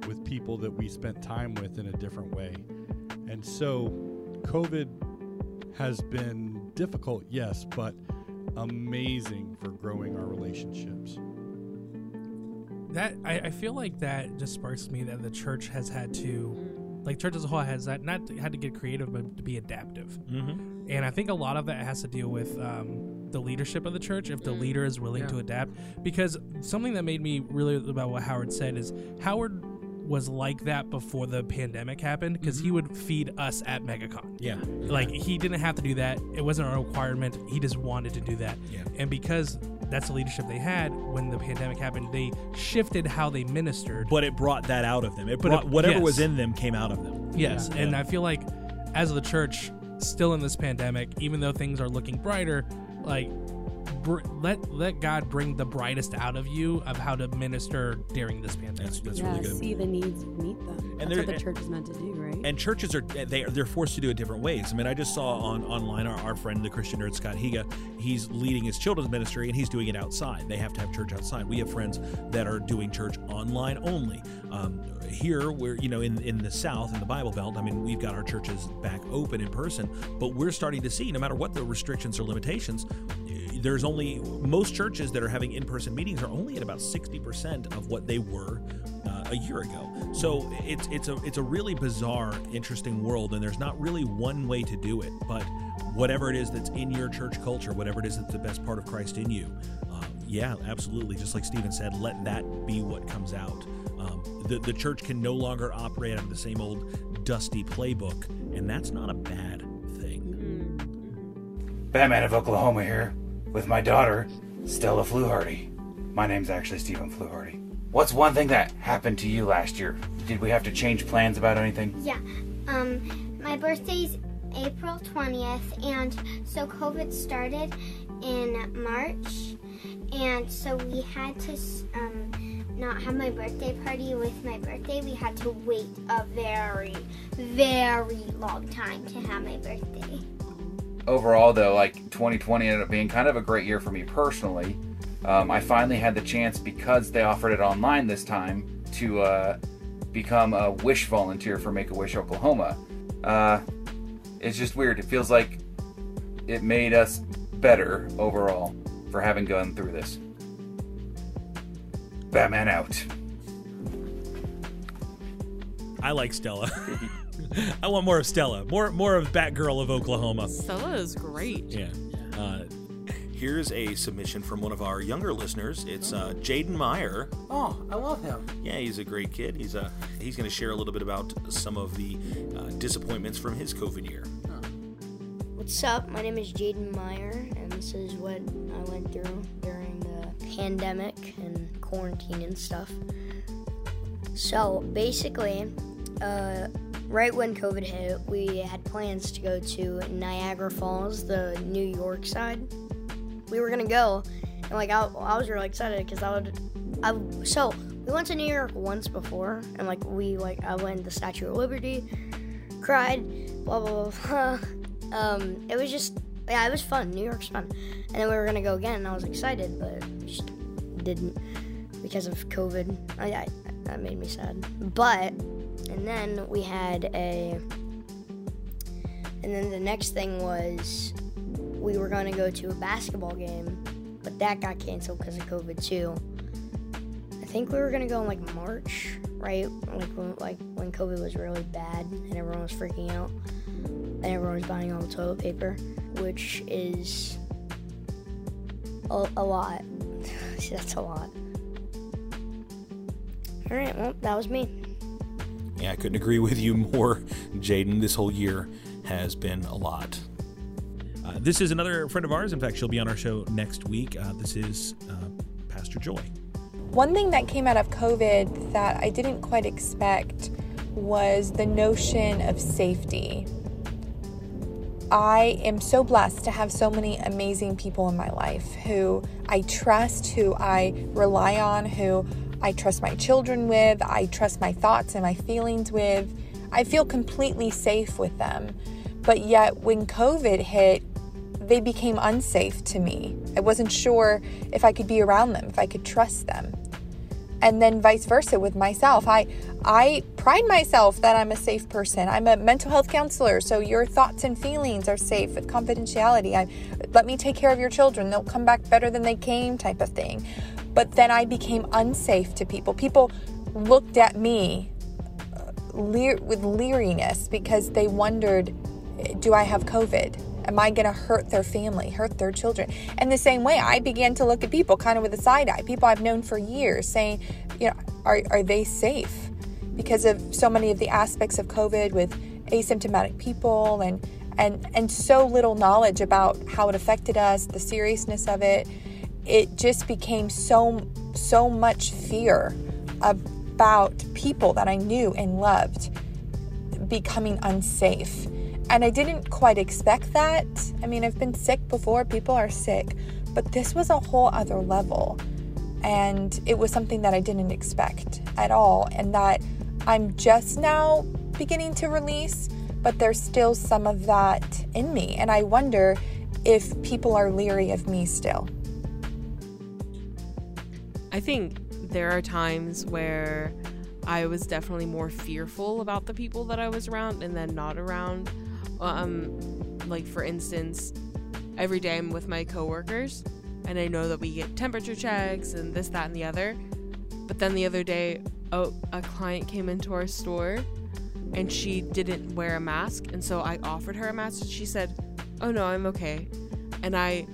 with people that we spent time with in a different way. And so, COVID has been difficult, yes, but amazing for growing our relationships. That I, I feel like that just sparks me that the church has had to, like church as a whole has that not had to get creative but to be adaptive. Mm-hmm. And I think a lot of that has to deal with um, the leadership of the church. If the leader is willing Yeah. to adapt, because something that made me really about what Howard said is Howard was like that before the pandemic happened because he mm-hmm. would feed us at MegaCon. Yeah. Like he didn't have to do that. It wasn't a requirement. He just wanted to do that. Yeah. And because that's the leadership they had when the pandemic happened, they shifted how they ministered. But it brought that out of them. It brought it- whatever yes. was in them came out of them. Yes, Yeah. and I feel like as the church still in this pandemic, even though things are looking brighter, like br- let let God bring the brightest out of you of how to minister during this pandemic. That's, that's yeah, really good. see the needs, meet them. And That's what there- the church is meant to do, right? and churches are they they're forced to do it different ways. I mean, I just saw on online our, our friend the Christian nerd Scott Higa, he's leading his children's ministry and he's doing it outside. They have to have church outside. We have friends that are doing church online only. Um, here, we're you know in in the South in the Bible Belt. I mean, we've got our churches back open in person, but we're starting to see no matter what the restrictions or limitations. There's only most churches that are having in-person meetings are only at about 60% of what they were uh, a year ago. So it's it's a it's a really bizarre, interesting world, and there's not really one way to do it. But whatever it is that's in your church culture, whatever it is that's the best part of Christ in you, um, yeah, absolutely. Just like Stephen said, let that be what comes out. Um, the the church can no longer operate out of the same old dusty playbook, and that's not a bad thing. Batman of Oklahoma here with my daughter, Stella Fluharty. My name's actually Stephen Fluharty. What's one thing that happened to you last year? Did we have to change plans about anything? Yeah. Um, my birthday's April 20th, and so COVID started in March, and so we had to um, not have my birthday party with my birthday. We had to wait a very, very long time to have my birthday. Overall, though, like 2020 ended up being kind of a great year for me personally. Um, I finally had the chance because they offered it online this time to uh, become a Wish volunteer for Make a Wish Oklahoma. Uh, it's just weird. It feels like it made us better overall for having gone through this. Batman out. I like Stella. [laughs] I want more of Stella. More more of Batgirl of Oklahoma. Stella is great. Yeah. Uh, here's a submission from one of our younger listeners. It's uh, Jaden Meyer. Oh, I love him. Yeah, he's a great kid. He's uh, he's going to share a little bit about some of the uh, disappointments from his COVID year. What's up? My name is Jaden Meyer, and this is what I went through during the pandemic and quarantine and stuff. So basically, uh, right when COVID hit, we had plans to go to Niagara Falls, the New York side. We were gonna go, and like I, I was really excited because I would. I so we went to New York once before, and like we like I went to the Statue of Liberty, cried, blah blah blah. [laughs] Um, it was just yeah, it was fun. New York's fun, and then we were gonna go again, and I was excited, but just didn't because of COVID. I, I, that made me sad. But and then we had a, and then the next thing was we were gonna go to a basketball game, but that got canceled because of COVID too. I think we were gonna go in like March, right? Like when, like when COVID was really bad and everyone was freaking out and everyone was buying all the toilet paper, which is a, a lot. [laughs] That's a lot. All right, well, that was me. Yeah, I couldn't agree with you [laughs] more, Jaden. This whole year has been a lot. Uh, this is another friend of ours. In fact, she'll be on our show next week. Uh, this is uh, Pastor Joy. One thing that came out of COVID that I didn't quite expect was the notion of safety. I am so blessed to have so many amazing people in my life who I trust, who I rely on, who I trust my children with, I trust my thoughts and my feelings with. I feel completely safe with them. But yet, when COVID hit, they became unsafe to me. I wasn't sure if I could be around them, if I could trust them. And then vice versa with myself. I I pride myself that I'm a safe person. I'm a mental health counselor, so your thoughts and feelings are safe with confidentiality. I let me take care of your children. They'll come back better than they came type of thing. But then I became unsafe to people. People looked at me uh, leer- with leeriness because they wondered, do I have COVID? Am I going to hurt their family, hurt their children? And the same way, I began to look at people kind of with a side eye, people I've known for years, saying, you know, are, are they safe? Because of so many of the aspects of COVID with asymptomatic people and, and, and so little knowledge about how it affected us, the seriousness of it, it just became so, so much fear about people that I knew and loved becoming unsafe. And I didn't quite expect that. I mean, I've been sick before, people are sick. But this was a whole other level. And it was something that I didn't expect at all, and that I'm just now beginning to release, but there's still some of that in me. And I wonder if people are leery of me still. I think there are times where I was definitely more fearful about the people that I was around and then not around. Um, like for instance, every day I'm with my coworkers, and I know that we get temperature checks and this, that, and the other. But then the other day, a client came into our store, and she didn't wear a mask, and so I offered her a mask, and she said, "Oh no, I'm okay," and I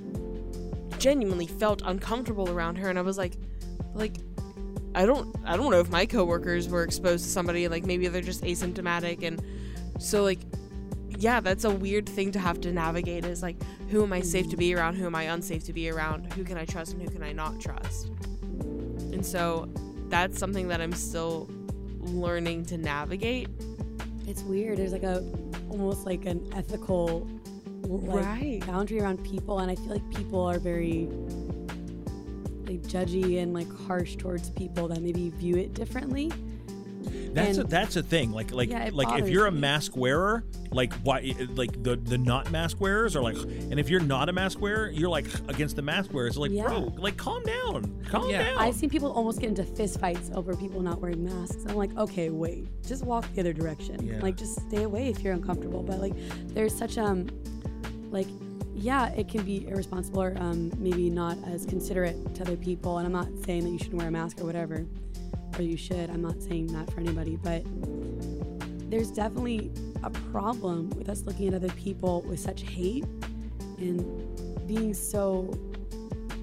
genuinely felt uncomfortable around her, and I was like, like I don't I don't know if my coworkers were exposed to somebody like maybe they're just asymptomatic and so like yeah, that's a weird thing to have to navigate is like who am I safe to be around, who am I unsafe to be around, who can I trust and who can I not trust. And so that's something that I'm still learning to navigate. It's weird. There's like a almost like an ethical like, Right. boundary around people, and I feel like people are very like judgy and like harsh towards people that maybe view it differently. That's a, that's a thing. Like like Yeah, like if you're a me. mask wearer, like why like the the not mask wearers are like, and if you're not a mask wearer, you're like against the mask wearers. Like Yeah. bro, like calm down, calm yeah, down. I've seen people almost get into fist fights over people not wearing masks. I'm like, okay, wait, just walk the other direction. Yeah. Like, just stay away if you're uncomfortable. But like, there's such um, like, yeah, it can be irresponsible or um, maybe not as considerate to other people. And I'm not saying that you shouldn't wear a mask or whatever, or you should. I'm not saying that for anybody, but there's definitely a problem with us looking at other people with such hate and being so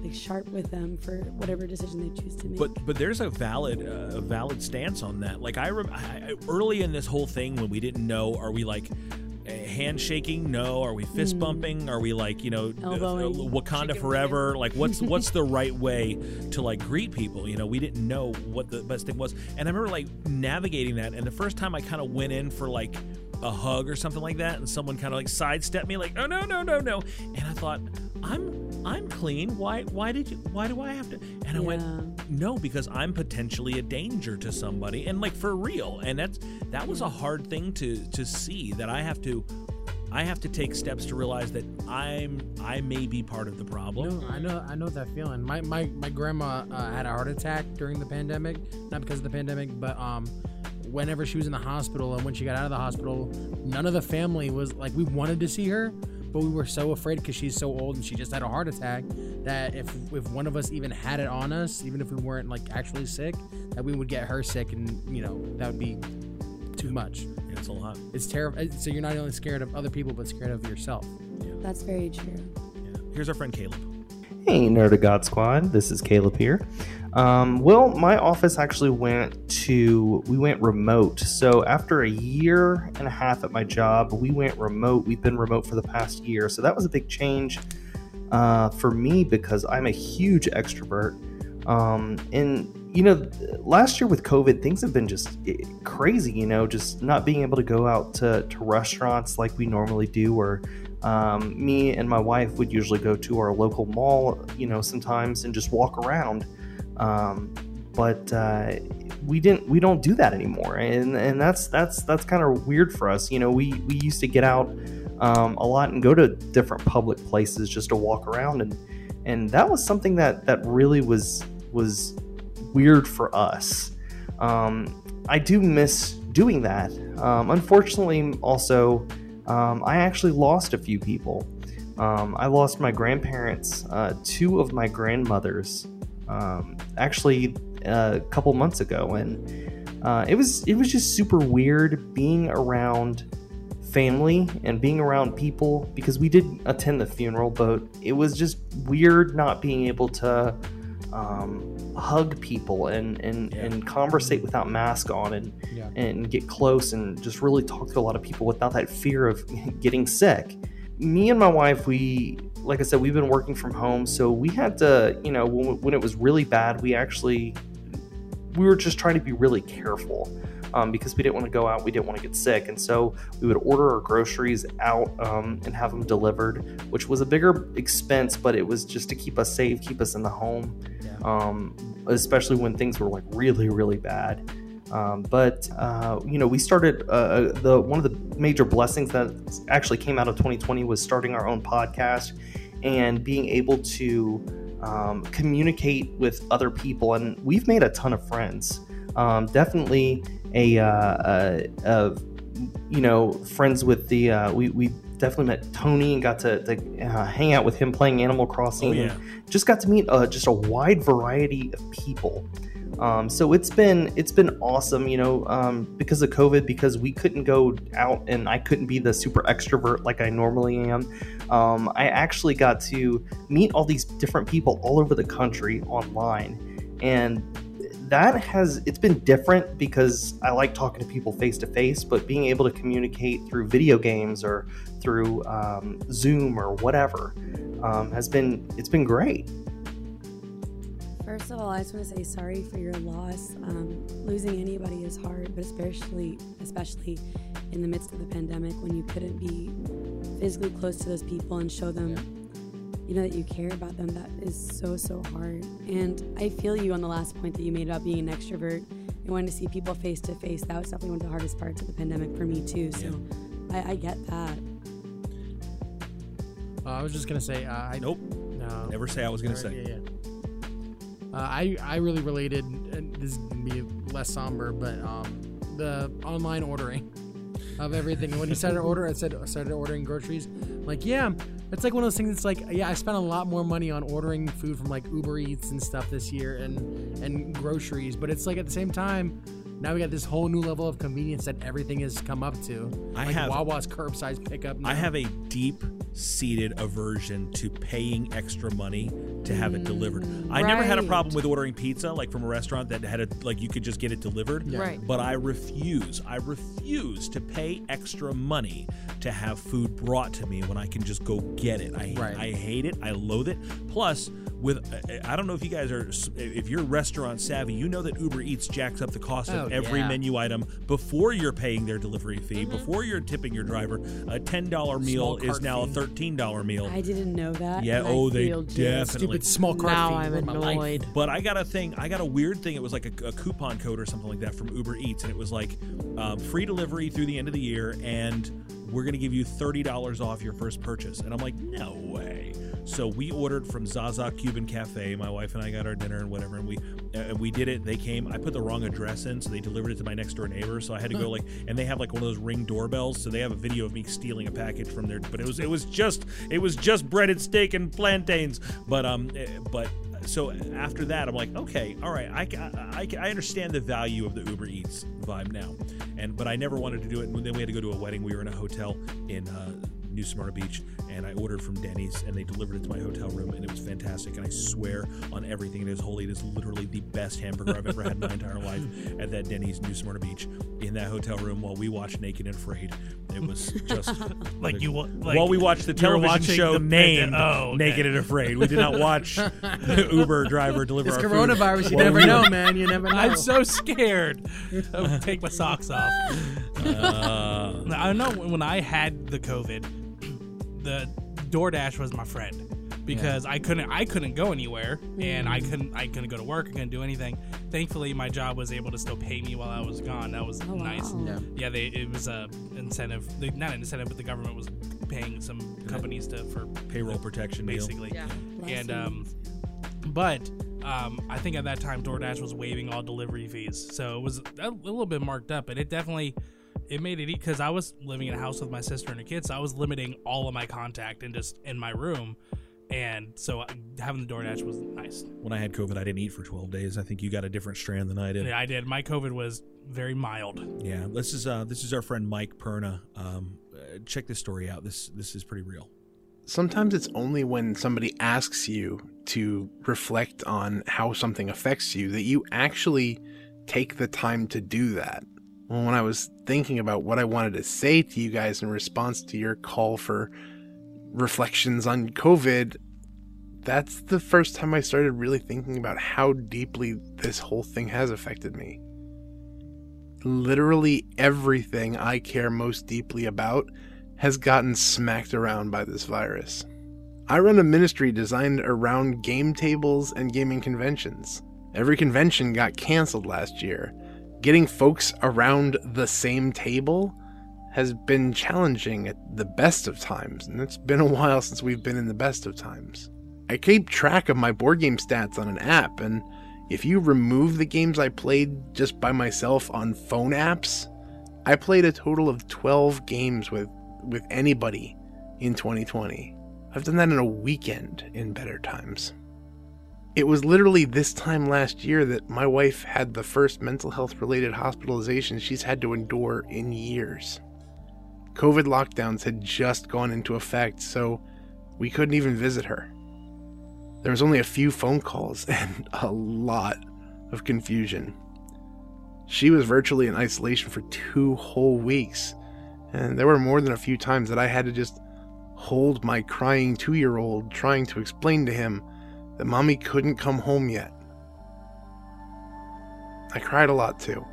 like sharp with them for whatever decision they choose to make. But but there's a valid uh, a valid stance on that. Like I, rem- I early in this whole thing when we didn't know, are we like handshaking? No. Are we fist Mm. bumping? Are we like you know uh, uh, Elbowing. Wakanda forever? Like what's [laughs] what's the right way to like greet people? You know, we didn't know what the best thing was, and I remember like navigating that. And the first time I kind of went in for like a hug or something like that, and someone kind of like sidestepped me, like oh no no no no, and I thought I'm I'm clean. Why why did you why do I have to? And I went no because I'm potentially a danger to somebody and like for real. And that's that was a hard thing to to see that I have to I have to take steps to realize that I'm I may be part of the problem. No, I know, I know that feeling. My my my grandma uh, had a heart attack during the pandemic, not because of the pandemic, but um, whenever she was in the hospital and when she got out of the hospital, none of the family was like we wanted to see her, but we were so afraid because she's so old and she just had a heart attack that if if one of us even had it on us, even if we weren't like actually sick, that we would get her sick and you know that would be too much. It's a lot. It's terrible. Uh, so you're not only scared of other people, but scared of yourself. That's very true. Here's our friend Caleb. Hey, Nerd of God Squad. This is Caleb here. Um, well, my office actually went to, we went remote. So after a year and a half at my job, we went remote. We've been remote for the past year. So that was a big change uh, for me because I'm a huge extrovert. Um, and, you know, last year with COVID, things have been just eh, crazy, you know, just not being able to go out to, to restaurants like we normally do or um, me and my wife would usually go to our local mall, you know, sometimes and just walk around. Um, but uh, we didn't, we don't do that anymore, and and that's that's that's kind of weird for us. You know, we we used to get out um, a lot and go to different public places just to walk around, and and that was something that that really was was weird for us. Um, I do miss doing that. Um, unfortunately, also, um, I actually lost a few people. Um, I lost my grandparents, uh, two of my grandmothers, um, actually uh, a couple months ago, and uh, it was it was just super weird being around family and being around people because we did attend the funeral, but it was just weird not being able to um, hug people and and, and conversate without mask on and Yeah. and get close and just really talk to a lot of people without that fear of [laughs] getting sick. Me and my wife, we like I said, we've been working from home, so we had to, you know, when, when it was really bad, we actually we were just trying to be really careful. Um, because we didn't want to go out, we didn't want to get sick, and so we would order our groceries out um, and have them delivered, which was a bigger expense, but it was just to keep us safe, keep us in the home, um, especially when things were like really, really bad. Um, but uh, you know, we started uh, the one of the major blessings that actually came out of 2020 was starting our own podcast and being able to um, communicate with other people. And we've made a ton of friends. Um, definitely a, uh, a, a, you know friends with the uh, we we definitely met Tony and got to, to uh, hang out with him playing Animal Crossing. Oh, yeah. just got to meet uh, just a wide variety of people. Um, so it's been it's been awesome, you know, um, because of COVID, because we couldn't go out and I couldn't be the super extrovert like I normally am. Um, I actually got to meet all these different people all over the country online, and that has it's been different because I like talking to people face to face, but being able to communicate through video games or through um, Zoom or whatever um, has been it's been great. First of all, I just want to say sorry for your loss. Um, losing anybody is hard, but especially especially in the midst of the pandemic when you couldn't be physically close to those people and show them, you know, that you care about them. That is so so hard. And I feel you on the last point that you made about being an extrovert and wanting to see people face to face. That was definitely one of the hardest parts of the pandemic for me too. So I, I get that. Uh, I was just gonna say, uh, I nope. No, Never say I was gonna Or- say. Yeah, yeah. Uh, I I really related, and this is gonna be less somber, but um, the online ordering of everything. And When you started order, I said I started ordering groceries. Like, yeah, it's like one of those things. It's like, yeah, I spent a lot more money on ordering food from like Uber Eats and stuff this year, and and groceries. But it's like at the same time. Now we got this whole new level of convenience that everything has come up to. I like have- Wawa's curbside pickup. Now. I have a deep seated aversion to paying extra money to have it delivered. I never had a problem with ordering pizza like from a restaurant that had a like you could just get it delivered. Yeah. Right. But I refuse. I refuse to pay extra money to have food brought to me when I can just go get it. I Right. I hate it. I loathe it. Plus with I don't know if you guys are if you're restaurant savvy, you know that Uber Eats jacks up the cost Oh, of every yeah. menu item before you're paying their delivery fee, before you're tipping your driver. A ten dollar meal is cart now a thirteen dollar meal. I didn't know that. Yeah, and I oh, they definitely. Stupid small cart now fee. I'm Ruined annoyed. But I got a thing. I got a weird thing. It was like a, a coupon code or something like that from Uber Eats, and it was like um, free delivery through the end of the year, and we're gonna give you thirty dollars off your first purchase. And I'm like, no way. So we ordered from Zaza Cuban Cafe. My wife and I got our dinner and whatever, and we uh, we did it. They came. I put the wrong address in, so they delivered it to my next door neighbor. So I had to go like, and they have like one of those ring doorbells, so they have a video of me stealing a package from there. But it was it was just it was just breaded steak and plantains. But um, eh, but so after that, I'm like, okay, all right, I, I, I understand the value of the Uber Eats vibe now, and but I never wanted to do it. And then we had to go to a wedding. We were in a hotel in uh, New Smyrna Beach, and I ordered from Denny's, and they delivered it to my hotel room, and it was fantastic. And I swear on everything, it is holy. It is literally the best hamburger I've ever had in my entire life at that Denny's New Smyrna Beach in that hotel room while we watched Naked and Afraid. It was just [laughs] Like you like while we watched the television show the- named oh, okay. Naked and Afraid. We did not watch [laughs] the Uber driver deliver It's our food coronavirus. You never we know, were- man. You never know. I'm so scared. I'll [laughs] take my socks off. Uh, I know when I had the COVID, the DoorDash was my friend because I couldn't I couldn't go anywhere and I couldn't I couldn't go to work. I couldn't do anything. Thankfully, my job was able to still pay me while I was gone. That was nice. Yeah. Yeah, they it was a incentive. They, not an incentive, but the government was paying some companies to for Payroll protection deal. basically. Yeah. And um, but um, I think at that time DoorDash was waiving all delivery fees, so it was a, a little bit marked up, but it definitely it made it because I was living in a house with my sister and her kids, so I was limiting all of my contact and just in my room, and so uh, having the DoorDash was nice. When I had COVID, I didn't eat for 12 days. I think you got a different strand than I did. Yeah, I did. My COVID was very mild. Yeah, this is uh, this is our friend Mike Perna. Um, uh, check this story out. This this is pretty real. Sometimes it's only when somebody asks you to reflect on how something affects you that you actually take the time to do that. When I was thinking about what I wanted to say to you guys in response to your call for reflections on COVID, that's the first time I started really thinking about how deeply this whole thing has affected me. literally everything I care most deeply about has gotten smacked around by this virus. I run a ministry designed around game tables and gaming conventions. Every convention got canceled last year. Getting folks around the same table has been challenging at the best of times, and it's been a while since we've been in the best of times. I keep track of my board game stats on an app, and if you remove the games I played just by myself on phone apps, I played a total of 12 games with, with anybody in 2020. I've done that in a weekend in better times. It was literally this time last year that my wife had the first mental health related hospitalization she's had to endure in years. COVID lockdowns had just gone into effect, so we couldn't even visit her. There was only a few phone calls [laughs] and a lot of confusion. She was virtually in isolation for two whole weeks, and there were more than a few times that I had to just hold my crying two year old, trying to explain to him that mommy couldn't come home yet. I cried a lot too.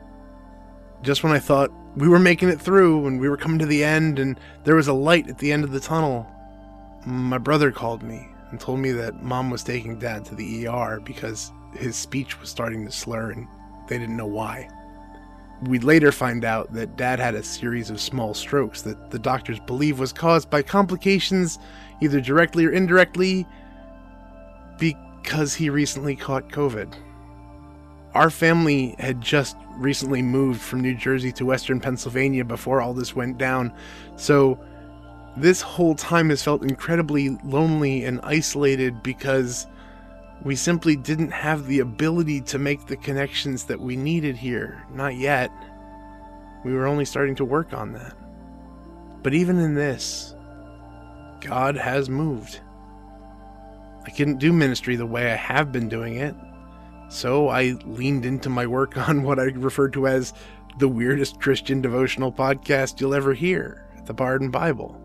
Just when I thought we were making it through and we were coming to the end and there was a light at the end of the tunnel, my brother called me and told me that mom was taking dad to the ER because his speech was starting to slur and they didn't know why. We'd later find out that dad had a series of small strokes that the doctors believe was caused by complications, either directly or indirectly, because he recently caught COVID. Our family had just recently moved from New Jersey to Western Pennsylvania before all this went down, so this whole time has felt incredibly lonely and isolated because we simply didn't have the ability to make the connections that we needed here. Not yet. We were only starting to work on that. But even in this, God has moved. I couldn't do ministry the way I have been doing it, so I leaned into my work [laughs] on what I refer to as the weirdest Christian devotional podcast you'll ever hear the Barden Bible.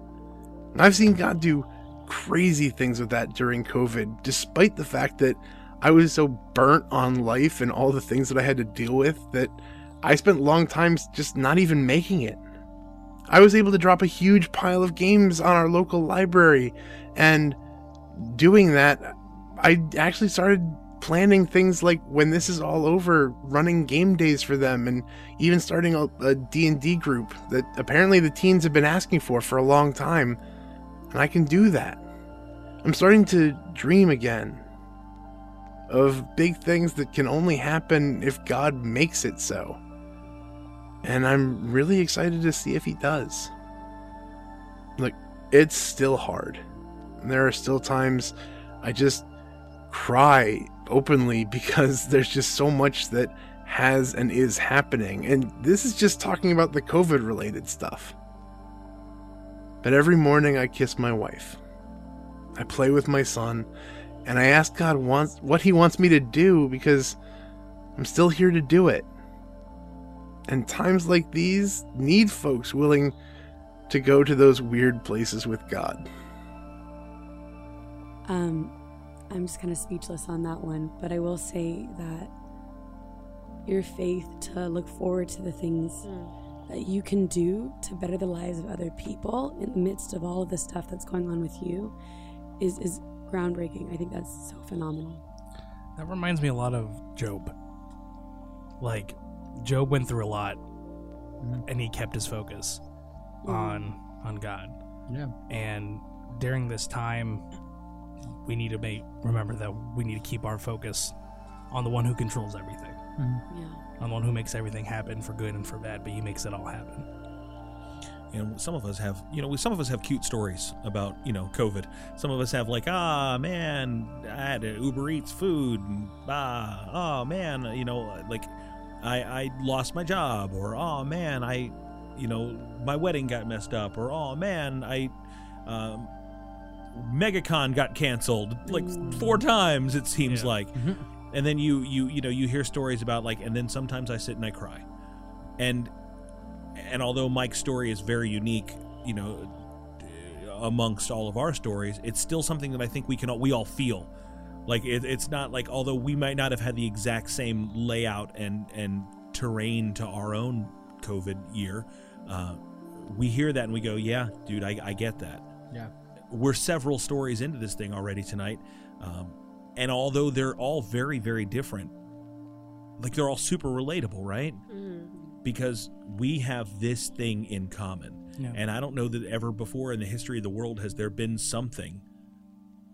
And I've seen God do crazy things with that during COVID, despite the fact that I was so burnt on life and all the things that I had to deal with that I spent long times just not even making it. I was able to drop a huge pile of games on our local library, and doing that, I actually started planning things like when this is all over running game days for them and even starting a, a d&d group that apparently the teens have been asking for for a long time. And i can do that. I'm starting to dream again of big things that can only happen if god makes it so. And i'm really excited to see if he does. Look it's still hard there are still times i just cry openly [laughs] because there's just so much that has and is happening. And this is just talking about the COVID related stuff. But every morning I kiss my wife. I play with my son and I ask God wants what he wants me to do because I'm still here to do it. And times like these need folks willing to go to those weird places with God. Um, I'm just kind of speechless on that one, but I will say that your faith to look forward to the things Mm. that you can do to better the lives of other people in the midst of all of the stuff that's going on with you is is groundbreaking. I think that's so phenomenal. That reminds me a lot of Job. Like, Job went through a lot, and he kept his focus Mhm. on on God. Yeah. And during this time, we need to make remember that we need to keep our focus on the one who controls everything, Yeah. on the one who makes everything happen for good and for bad, but he makes it all happen. And some of us have, you know, some of us have cute stories about, you know, COVID. Some of us have like, ah, man, I had to Uber Eats food. And, ah, oh man, you know, like, I I lost my job, or oh man, I, you know, my wedding got messed up, or oh man, I, um, MegaCon got canceled like four times. It seems like, and then you you you know you hear stories about like, and then sometimes I sit and I cry, and and although Mike's story is very unique, you know, amongst all of our stories, it's still something that I think we can all, we all feel. Like it, it's not like although we might not have had the exact same layout and and terrain to our own COVID year, uh, we hear that and we go, "Yeah, dude, I, I get that." Yeah. We're several stories into this thing already tonight, um, and although they're all very, very different, like they're all super relatable, right? Because we have this thing in common, Yeah. and I don't know that ever before in the history of the world has there been something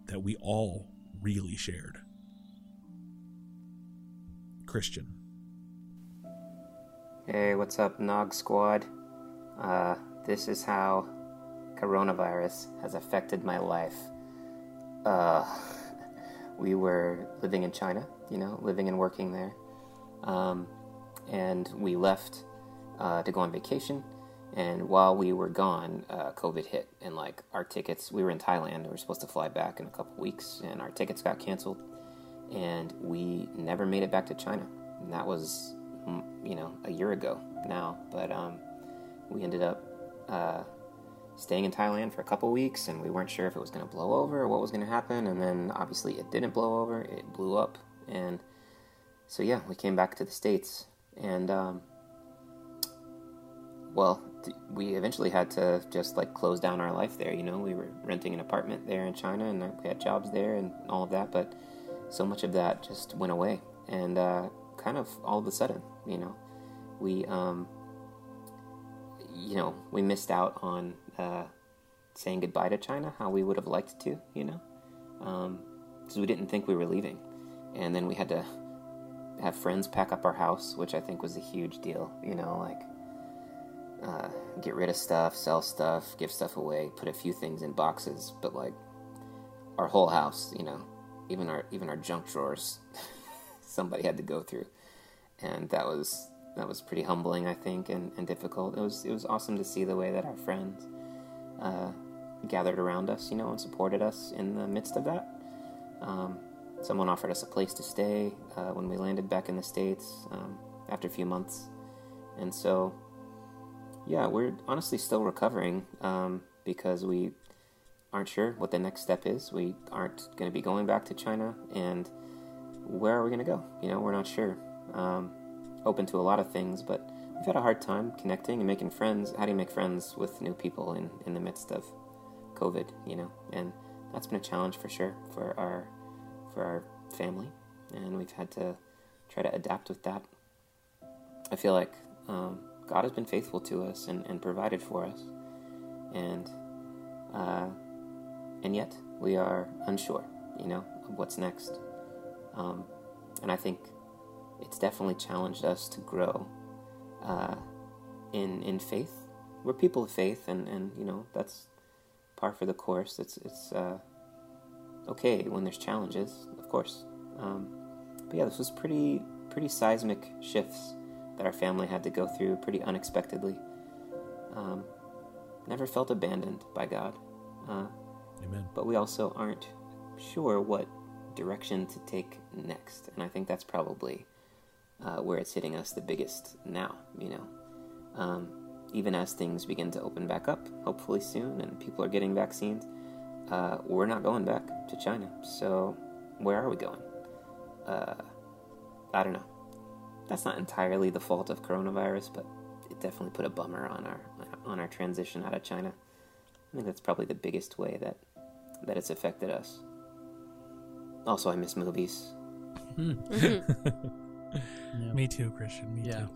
that we all really shared. Christian. Hey, what's up, Nog Squad? Uh, this is how coronavirus has affected my life. Uh, we were living in China, you know, living and working there. Um, and we left uh, to go on vacation. And while we were gone, uh, COVID hit. And, like, our tickets, we were in Thailand. We were supposed to fly back in a couple weeks. And our tickets got canceled. And we never made it back to China. And that was, mm, you know, a year ago now. But um, we ended up uh, staying in Thailand for a couple weeks. And we weren't sure if it was going to blow over or what was going to happen. And then obviously it didn't blow over, it blew up. And so, yeah, we came back to the States. And, um, well, we eventually had to just like close down our life there. You know, we were renting an apartment there in China, and we had jobs there and all of that. But so much of that just went away, and uh, kind of all of a sudden, you know, we, um, you know, we missed out on uh, saying goodbye to China how we would have liked to. You know, because we didn't think we were leaving, and then we had to have friends pack up our house, which I think was a huge deal. You know, like uh, get rid of stuff, sell stuff, give stuff away, put a few things in boxes, but like our whole house, you know, even our even our junk drawers, [laughs] somebody had to go through, and that was that was pretty humbling, I think, and, and difficult. It was it was awesome to see the way that our friends uh, gathered around us, you know, and supported us in the midst of that. Um, someone offered us a place to stay uh, when we landed back in the states um, after a few months, and so yeah, we're honestly still recovering um, because we aren't sure what the next step is. We aren't going to be going back to China, and where are we going to go? You know, we're not sure. Um, open to a lot of things, but we've had a hard time connecting and making friends. How do you make friends with new people in, in the midst of COVID? You know, and that's been a challenge for sure for our for our family, and we've had to try to adapt with that. I feel like um, God has been faithful to us and, and provided for us, and uh, and yet we are unsure, you know, of what's next. Um, and I think it's definitely challenged us to grow uh, in in faith. We're people of faith, and, and you know that's par for the course. It's it's uh, okay when there's challenges, of course. Um, but yeah, this was pretty pretty seismic shifts that our family had to go through pretty unexpectedly. Um, never felt abandoned by God. Uh, Amen. But we also aren't sure what direction to take next, and I think that's probably uh, where it's hitting us the biggest now. You know, um, even as things begin to open back up, hopefully soon, and people are getting vaccines, uh, we're not going back to China. So, where are we going? Uh, I don't know. That's not entirely the fault of coronavirus, but it definitely put a bummer on our on our transition out of China. I think that's probably the biggest way that that it's affected us. Also, I miss movies. [laughs] [laughs] Me too, Christian. Me too.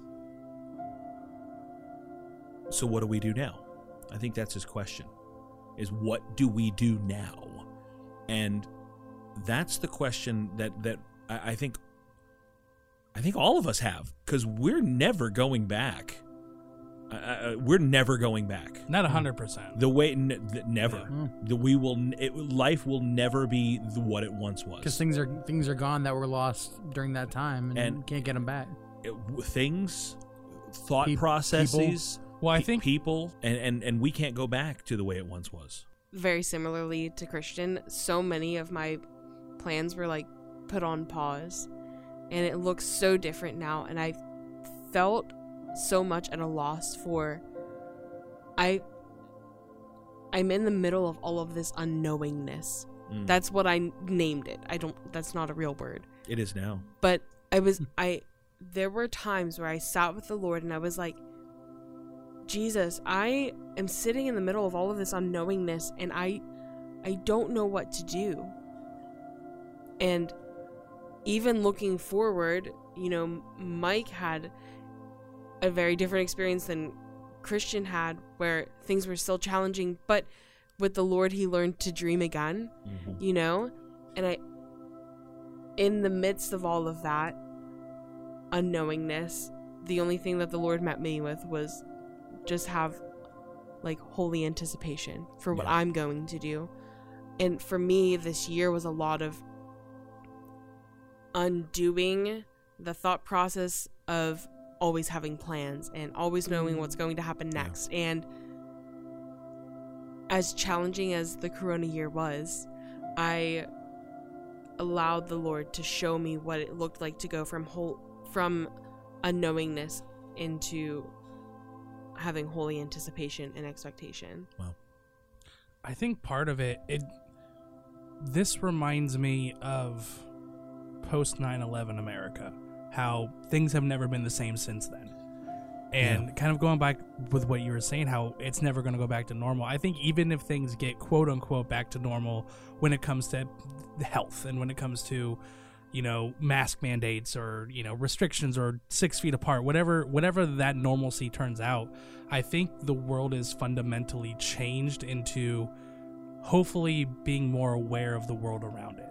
So what do we do now? I think that's his question. Is what do we do now? And that's the question that that I, I think I think all of us have because we're never going back. Uh, uh, we're never going back. Not hundred percent. The way n- th- never. The we will n- it, life will never be the, what it once was. because things are things are gone that were lost during that time, and, And- can't get them back. it- things, thought Pe- processes. Well, I pe- think- people, and, and and we can't go back to the way it once was. very similarly to Christian, so many of my plans were like put on pause. And it looks so different now and I felt so much at a loss for I I'm in the middle of all of this unknowingness. Mm. That's what I named it. I don't that's not a real word. It is now. But I was I there were times where I sat with the Lord and I was like, Jesus, I am sitting in the middle of all of this unknowingness and I I don't know what to do. And even looking forward, you know, Mike had a very different experience than Christian had where things were still challenging, but with the Lord he learned to dream again, Mm-hmm. you know? And I in the midst of all of that unknowingness, the only thing that the Lord met me with was just have like holy anticipation for what Yeah. I'm going to do. And for me, this year was a lot of undoing the thought process of always having plans and always knowing what's mm. going to happen next. And as challenging as the corona year was, I allowed the Lord to show me what it looked like to go from whole from unknowingness into having holy anticipation and expectation. Well, I think part of it, it this reminds me of post 9/11 America, how things have never been the same since then. And kind of going back with what you were saying, how it's never going to go back to normal. I think even if things get quote unquote back to normal when it comes to health and when it comes to, you know, mask mandates or you know restrictions or six feet apart, whatever whatever that normalcy turns out, I think the world is fundamentally changed into hopefully being more aware of the world around it.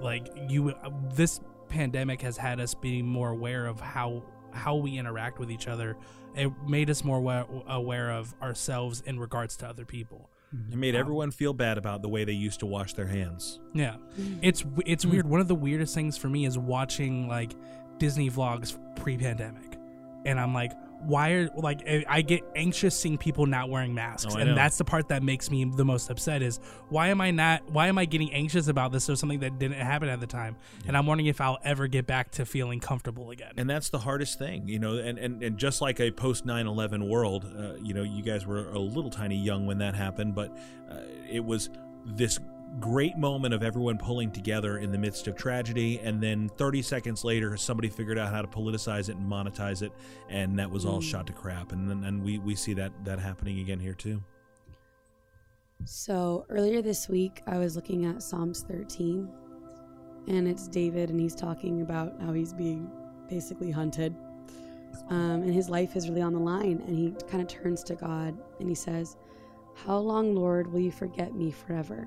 Like you, uh, this pandemic has had us being more aware of how how we interact with each other. It made us more aware, of ourselves in regards to other people. It made um, everyone feel bad about the way they used to wash their hands. Yeah, it's it's weird. One of the weirdest things for me is watching like Disney vlogs pre-pandemic, and I'm like, why are like I- I get anxious seeing people not wearing masks, Oh, and that's the part that makes me the most upset. Is why am I not? Why am I getting anxious about this or something that didn't happen at the time? And I'm wondering if I'll ever get back to feeling comfortable again. And that's the hardest thing, you know. And, and, and just like a post 9 11 world, uh, you know, you guys were a little tiny young when that happened, but uh, it was this great moment of everyone pulling together in the midst of tragedy. And then 30 seconds later, somebody figured out how to politicize it and monetize it. And that was all Mm. shot to crap. And then and we, we see that, that happening again here, too. So earlier this week, I was looking at Psalms 13, and it's David, and he's talking about how he's being basically hunted. Um, and his life is really on the line, and he kind of turns to God and he says, How long, Lord, will you forget me forever?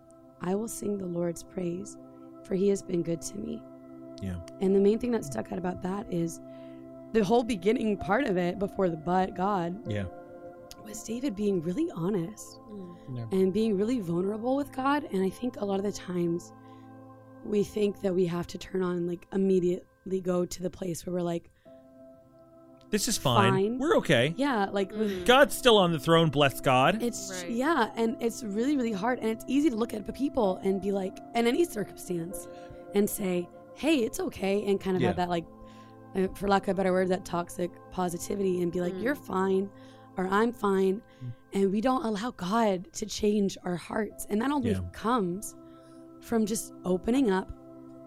I will sing the Lord's praise, for he has been good to me. Yeah. And the main thing that stuck out about that is the whole beginning part of it before the but God Yeah. was David being really honest mm. Yeah. and being really vulnerable with God. And I think a lot of the times we think that we have to turn on, like, immediately go to the place where we're like, This is fine. Fine. We're okay. yeah, like, mm. God's still on the throne, bless God. it's, yeah, and it's really, really hard. And it's easy to look at people and be like, in any circumstance, and say, hey, it's okay. And kind of Yeah. have that, like, uh, for lack of a better word, that toxic positivity and be like, mm. you're fine or I'm fine. Mm. And we don't allow God to change our hearts. And that only Yeah. comes from just opening up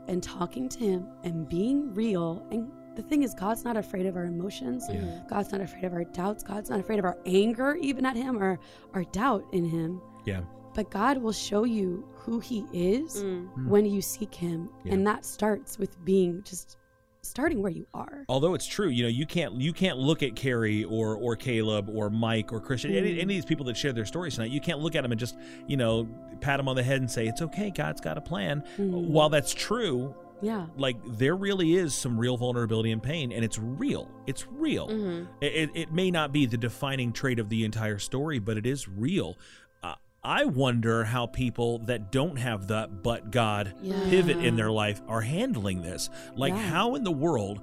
and talking to Him and being real. And the thing is, God's not afraid of our emotions. Yeah. God's not afraid of our doubts. God's not afraid of our anger, even at Him, or our doubt in Him. Yeah. But God will show you who He is Mm. when you seek Him. And that starts with being just starting where you are. although it's true, you know, you can't you can't look at Carrie or or Caleb or Mike or Christian, any, Mm. any of these people that share their stories tonight. You can't look at them and just you know pat them on the head and say it's okay, God's got a plan. Mm. While that's true, Yeah. like there really is some real vulnerability and pain, and it's real. It's real. Mhm. It, it, may not be the defining trait of the entire story, but it is real. Uh, I wonder how people that don't have that but God Yeah. pivot in their life are handling this. Like, Yeah. how in the world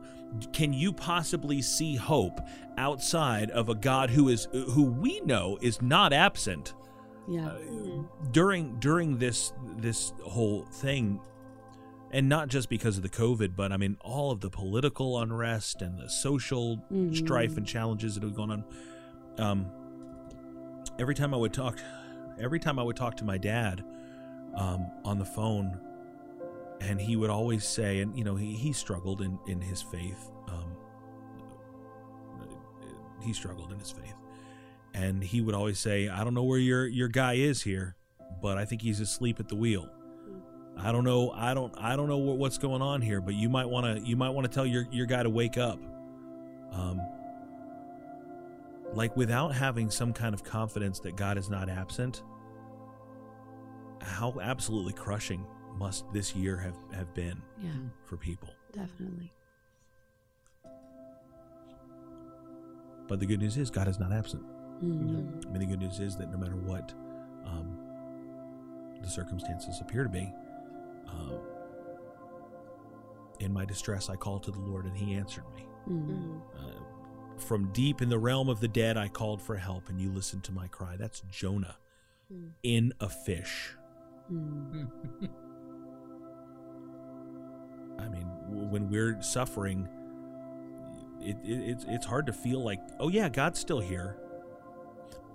can you possibly see hope outside of a God who is who we know is not absent Yeah. during during this this whole thing? And not just because of the COVID, but I mean all of the political unrest and the social Mhm. strife and challenges that have gone on. Um, every time I would talk, every time I would talk to my dad um, on the phone, and he would always say, and you know, he, he struggled in in his faith. Um, he struggled in his faith, and he would always say, "I don't know where your your guy is here, but I think he's asleep at the wheel." I don't know. I don't. I don't know what, what's going on here, but you might want to. You might want to tell your your guy to wake up. Um, like without having some kind of confidence that God is not absent, how absolutely crushing must this year have, have been Yeah. for people. Definitely. But the good news is God is not absent. Mhm. I mean, the good news is that no matter what um, the circumstances appear to be, um, in my distress I called to the Lord and He answered me. Mhm. Uh, from deep in the realm of the dead, I called for help, and you listened to my cry. That's Jonah Mm. in a fish. Mm. I mean, w- when we're suffering, it, it, it's it's hard to feel like, oh yeah, God's still here,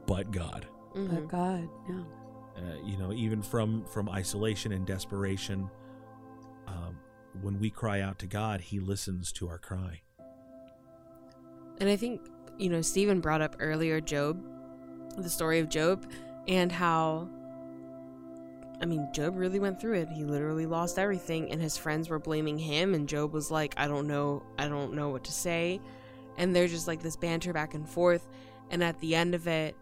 but God. But God, yeah. Uh, you know, even from from isolation and desperation, um, when we cry out to God, He listens to our cry. And I think, you know, Stephen brought up earlier Job, the story of Job, and how, I mean, Job really went through it. He literally lost everything, and his friends were blaming him, and Job was like, I don't know, I don't know what to say. And they're just like this banter back and forth. And at the end of it,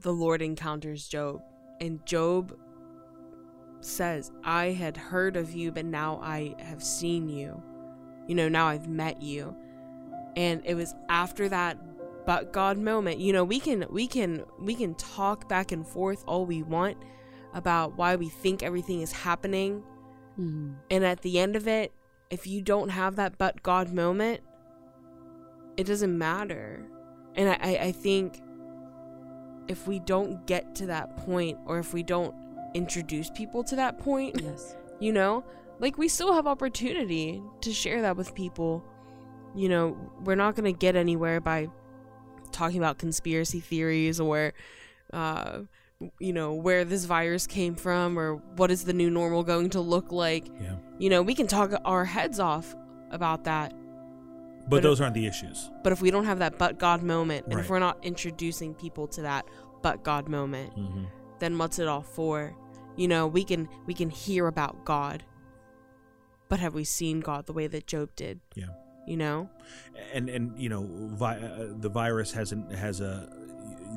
the Lord encounters Job, and Job says, I had heard of you, but now I have seen you. You know, now I've met you. And it was after that but God moment. You know, we can we can we can talk back and forth all we want about why we think everything is happening. Mhm. And at the end of it, if you don't have that but God moment, it doesn't matter. And I, I, I think if we don't get to that point or if we don't introduce people to that point, yes. you know, like we still have opportunity to share that with people. You know, we're not going to get anywhere by talking about conspiracy theories or uh you know where this virus came from or what is the new normal going to look like Yeah. you know we can talk our heads off about that But, But those aren't the issues. but if we don't have that but god moment and if we're not introducing people to that but god moment Mhm. then what's it all for you know we can we can hear about god but have we seen god the way that job did Yeah. you know and and you know vi- uh, the virus has an, has a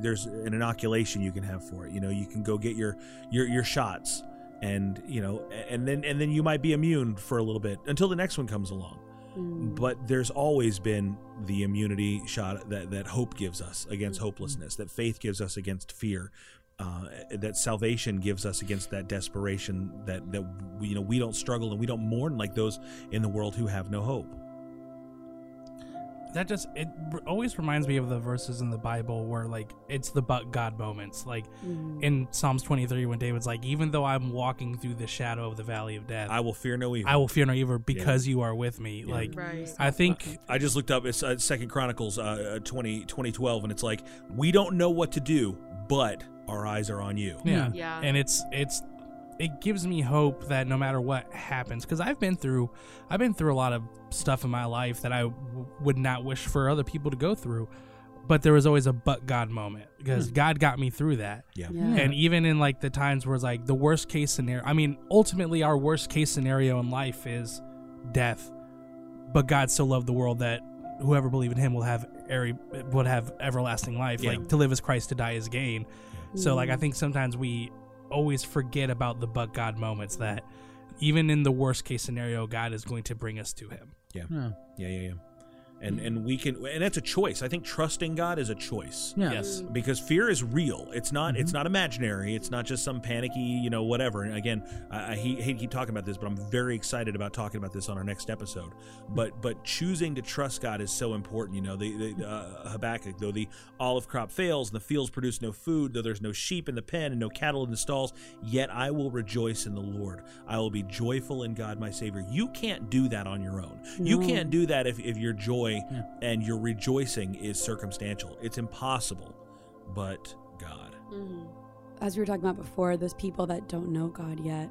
there's an inoculation you can have for it you know you can go get your your your shots and you know and then and then you might be immune for a little bit until the next one comes along Mm. but there's always been the immunity shot that that hope gives us against hopelessness that faith gives us against fear uh, that salvation gives us against that desperation that that we, you know we don't struggle and we don't mourn like those in the world who have no hope that just it always reminds me of the verses in the Bible where like it's the but God moments. Like Mhm. in Psalms 23 when David's like, even though I'm walking through the shadow of the valley of death, I will fear no evil. I will fear no evil because you are with me. Yeah. Like Right. I think I just looked up it's uh, Second Chronicles uh, 20, 2012, and it's like we don't know what to do, but our eyes are on you. Yeah. Yeah. And it's it's it gives me hope that no matter what happens cuz I've been through I've been through a lot of stuff in my life that I w- would not wish for other people to go through. But there was always a but God moment because Hmm. God got me through that. Yeah. Yeah. And even in like the times where it's like the worst case scenario, I mean, ultimately our worst case scenario in life is death. But God so loved the world that whoever believe in him will have every would have everlasting life. Yeah. Like to live as Christ, to die as gain. So like I think sometimes we always forget about the but God moments that even in the worst case scenario, God is going to bring us to him. Yeah. Yeah. Yeah, yeah, yeah. And and we can and that's a choice. I think trusting god is a choice. Yeah. Yes. because fear is real. It's not Mm-hmm. it's not imaginary. It's not just some panicky you know whatever. And again i, I hate, hate to keep talking about this but i'm very excited about talking about this on our next episode. But but choosing to trust god is so important you know. The, the uh, habakkuk though the olive crop fails and the fields produce no food though there's no sheep in the pen and no cattle in the stalls yet i will rejoice in the lord. I will be joyful in god my savior. You can't do that on your own. You can't do that if, if your joy and your rejoicing is circumstantial it's impossible but god as we were talking about before, those people that don't know God yet,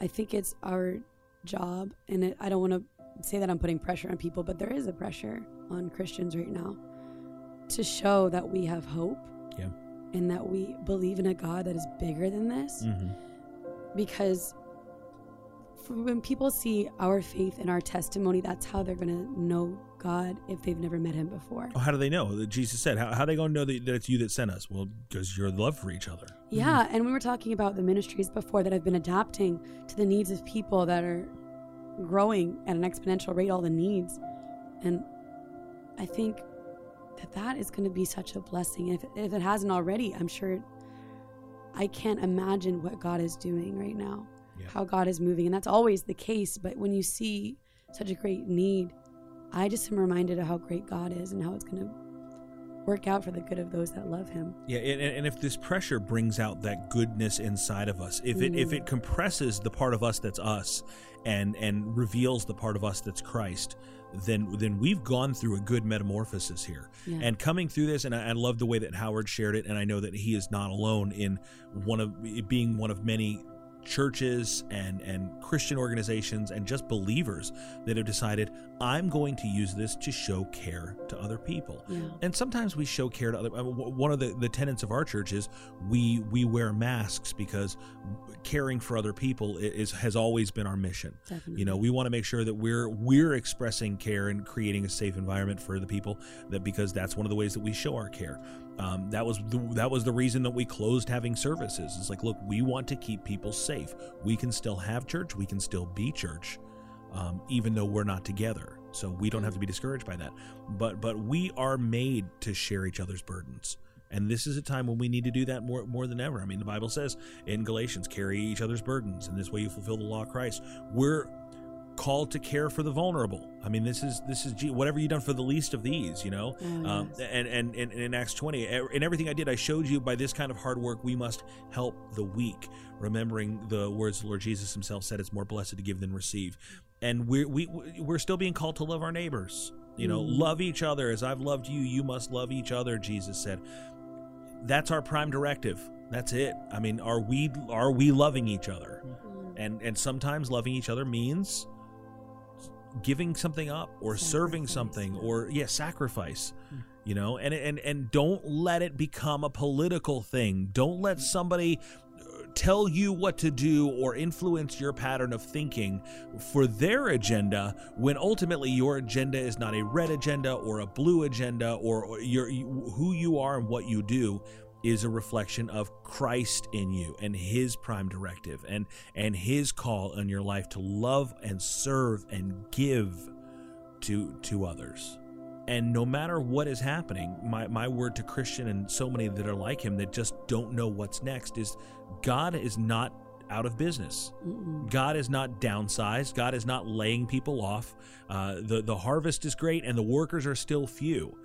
I think it's our job, and it, I don't want to say that I'm putting pressure on people, but there is a pressure on Christians right now to show that we have hope yeah and that we believe in a God that is bigger than this. Mhm. Because for when people see our faith and our testimony, that's how they're going to know God if they've never met Him before. Oh, how do they know that jesus said how, how are they going to know that, that it's you that sent us well because your love for each other Yeah, and we were talking about the ministries before that have been adapting to the needs of people that are growing at an exponential rate, all the needs. And I think that that is going to be such a blessing. If, if it hasn't already, I'm sure I can't imagine what God is doing right now, how God is moving. And that's always the case. But when you see such a great need, I just am reminded of how great God is and how it's going to work out for the good of those that love Him. Yeah, and, and if this pressure brings out that goodness inside of us, if it if Mhm. it compresses the part of us that's us, and and reveals the part of us that's Christ, then then we've gone through a good metamorphosis here. Yeah. And coming through this, and I, I love the way that Howard shared it, and I know that he is not alone in one of being one of many churches and and Christian organizations and just believers that have decided I'm going to use this to show care to other people. Yeah. And sometimes we show care to other. I mean, One of the, the tenets of our church is we we wear masks because caring for other people is has always been our mission. Definitely. You know, we want to make sure that we're we're expressing care and creating a safe environment for the people that because that's one of the ways that we show our care. Um, that was the, that was the reason that we closed having services. It's like, look, we want to keep people safe. We can still have church. We can still be church um, even though we're not together. So we don't have to be discouraged by that. But but we are made to share each other's burdens. And this is a time when we need to do that more more than ever. I mean, the Bible says in Galatians, carry each other's burdens, and this way you fulfill the law of Christ. We're called to care for the vulnerable. I mean, this is this is whatever you done for the least of these, you know. Oh, um, and, and and in Acts twenty, in everything I did, I showed you by this kind of hard work we must help the weak, remembering the words the Lord Jesus Himself said: "It's more blessed to give than receive." And we're we we're still being called to love our neighbors. You know, Mm. love each other as I've loved you. You must love each other. Jesus said. That's our prime directive. That's it. I mean, are we are we loving each other? And and sometimes loving each other means giving something up or serving something or yeah sacrifice you know? And and and don't let it become a political thing. Don't let somebody uh, tell you what to do or influence your pattern of thinking for their agenda when ultimately your agenda is not a red agenda or a blue agenda or, or your who you are and what you do is a reflection of Christ in you and his prime directive and and his call on your life to love and serve and give to to others. And no matter what is happening, my, my word to Christian and so many that are like him that just don't know what's next is God is not out of business. God is not downsized. God is not laying people off. Uh, the the harvest is great, and the workers are still few.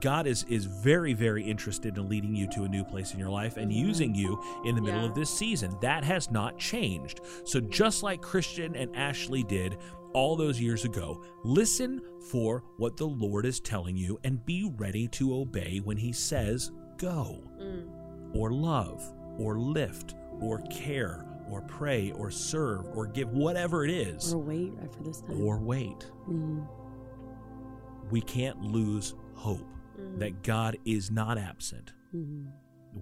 God is is very very interested in leading you to a new place in your life and using you in the middle Yeah. of this season. That has not changed. So just like Christian and Ashley did all those years ago, listen for what the Lord is telling you and be ready to obey when he says go Mm. or love or lift or care or pray or serve or give whatever it is Or wait right for this time. or wait. Mm. We can't lose hope that God is not absent. Mhm.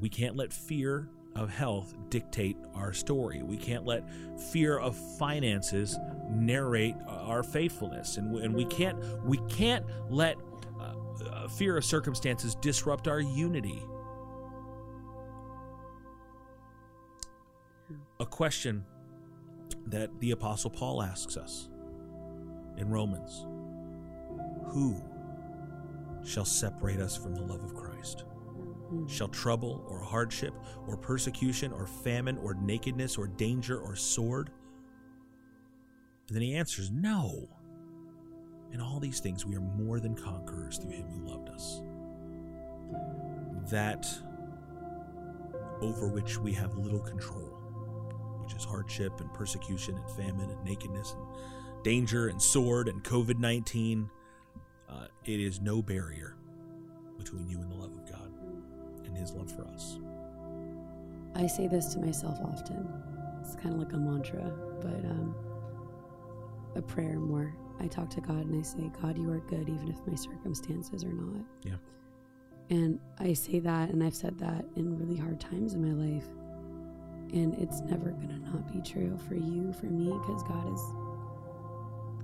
We can't let fear of health dictate our story. We can't let fear of finances narrate our faithfulness, and we, and we can't we can't let uh, uh, fear of circumstances disrupt our unity. A question that the apostle Paul asks us in Romans. Who shall separate us from the love of Christ? Shall trouble or hardship or persecution or famine or nakedness or danger or sword? And then he answers, No. In all these things, we are more than conquerors through him who loved us. That over which we have little control, which is hardship and persecution and famine and nakedness and danger and sword and COVID 19, uh, it is no barrier between you and the love of God and his love for us. I say this to myself often. It's kind of like a mantra, but um, a prayer more. I talk to God and I say, God, you are good even if my circumstances are not. Yeah. And I say that, and I've said that in really hard times in my life. And it's never going to not be true for you, for me, because God is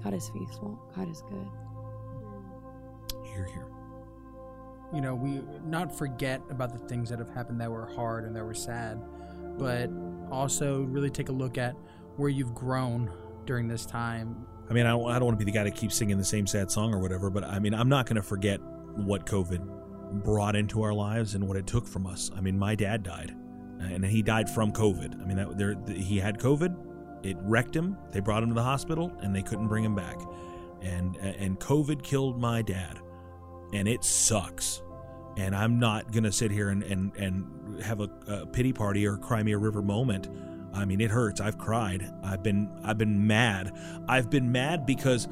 God is faithful. God is good. Here, here. you know, we not forget about the things that have happened that were hard and that were sad, but also really take a look at where you've grown during this time. I mean, I don't, I don't want to be the guy that keeps singing the same sad song or whatever, but I mean, I'm not going to forget what COVID brought into our lives and what it took from us. I mean, my dad died, and he died from COVID. I mean, that, there, he had COVID, it wrecked him. They brought him to the hospital, and they couldn't bring him back. And and COVID killed my dad, and it sucks. And I'm not gonna sit here and and, and have a, a pity party or cry me a river moment. I mean, it hurts. I've cried. I've been I've been mad. I've been mad because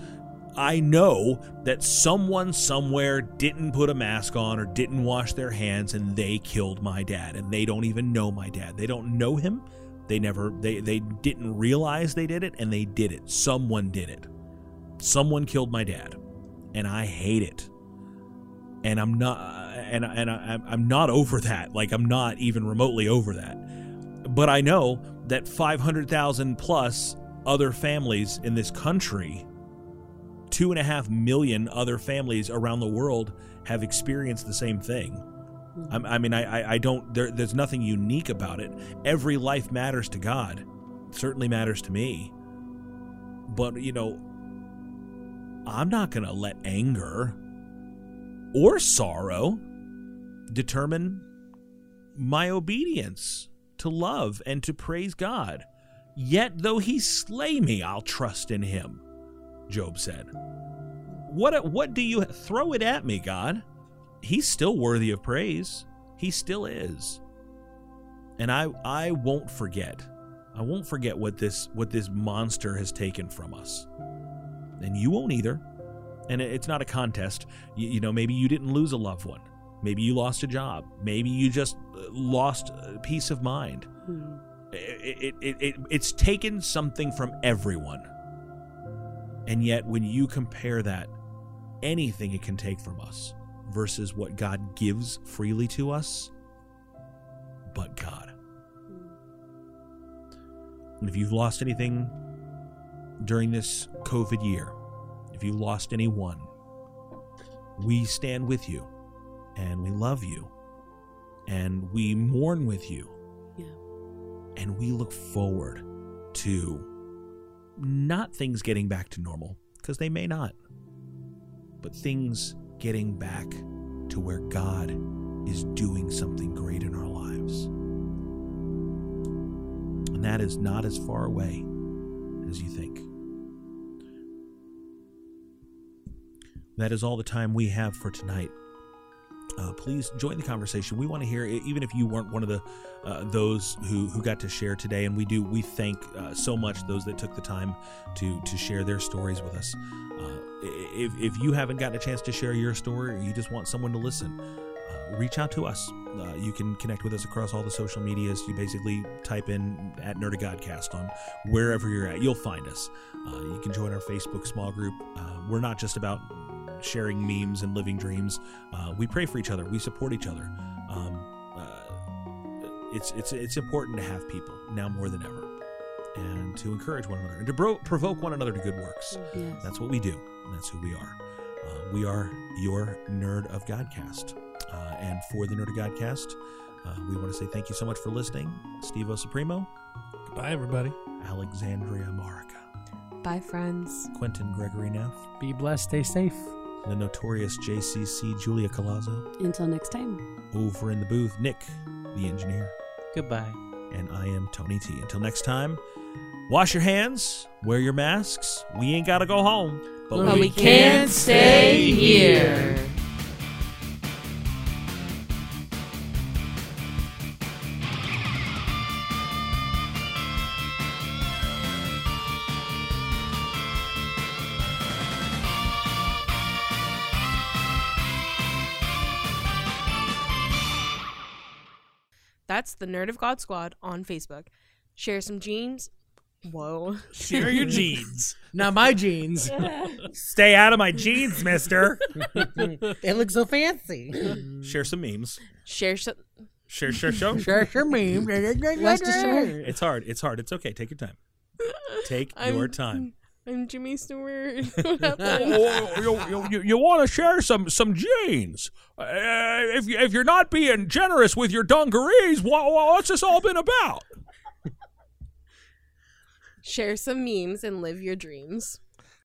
I know that someone somewhere didn't put a mask on or didn't wash their hands and they killed my dad and they don't even know my dad. They don't know him. They never they they didn't realize they did it and they did it. Someone did it. Someone killed my dad and I hate it. And I'm not and and I, I'm not over that. Like I'm not even remotely over that. But I know that 500,000 plus other families in this country two and a half million other families around the world have experienced the same thing. Mm-hmm. I, I mean, I, I, I don't. There, there's nothing unique about it. Every life matters to God. It certainly matters to me. But you know, I'm not going to let anger or sorrow determine my obedience to love and to praise God. Yet though he slay me, I'll trust in him. Job said. What what do you throw it at me, God? He's still worthy of praise. He still is. And I I won't forget. I won't forget what this what this monster has taken from us. And you won't either. And it's not a contest. You, you know, maybe you didn't lose a loved one. Maybe you lost a job. Maybe you just uh, lost uh, peace of mind. Hmm. It, it, it, it, it's taken something from everyone. And yet, when you compare that, anything it can take from us versus what God gives freely to us, but God. Hmm. And if you've lost anything during this COVID year, if you lost anyone, we stand with you and we love you and we mourn with you. Yeah. And we look forward to not things getting back to normal, because they may not, but things getting back to where God is doing something great in our lives. And that is not as far away as you think. That is all the time we have for tonight. Uh, please join the conversation. We want to hear, even if you weren't one of the uh, those who who got to share today, and we do. We thank uh, so much those that took the time to to share their stories with us. Uh, if if you haven't gotten a chance to share your story, or you just want someone to listen, uh, reach out to us. Uh, you can connect with us across all the social medias. You basically type in at Nerd of Godcast on wherever you're at. You'll find us. you can join our Facebook small group. we're not just about sharing memes and living dreams. Uh, we pray for each other. We support each other. Um, uh, it's it's it's important to have people now more than ever, and to encourage one another and to bro- provoke one another to good works. Yes. That's what we do. And that's who we are. Uh, we are your nerd of Godcast, uh, and for the nerd of Godcast, uh, we want to say thank you so much for listening, Steve O Supremo. Goodbye, everybody. Alexandria Marica. Bye, friends. Quentin Gregory Neff. Be blessed. Stay safe. The notorious JCC Julia Colazzo. Until next time. Over in the booth, Nick, the engineer. Goodbye. And I am Tony T. Until next time, wash your hands, wear your masks. We ain't got to go home, but, But we can't stay here. That's the Nerd of God Squad on Facebook. Share some jeans. Whoa. Share your [laughs] jeans. Not my jeans. [laughs] Stay out of my jeans, mister. they look so fancy. Share some memes. Share some. Share, share, show. [laughs] Share some memes. Rest assured. It's hard. It's hard. It's okay. Take your time. Take I'm- your time. I'm Jimmy Stewart. [laughs] what [laughs] Oh, happened? you, you, you, you want to share some some jeans? Uh, if you, if you're not being generous with your dungarees, what, what's this all been about? Share some memes and live your dreams.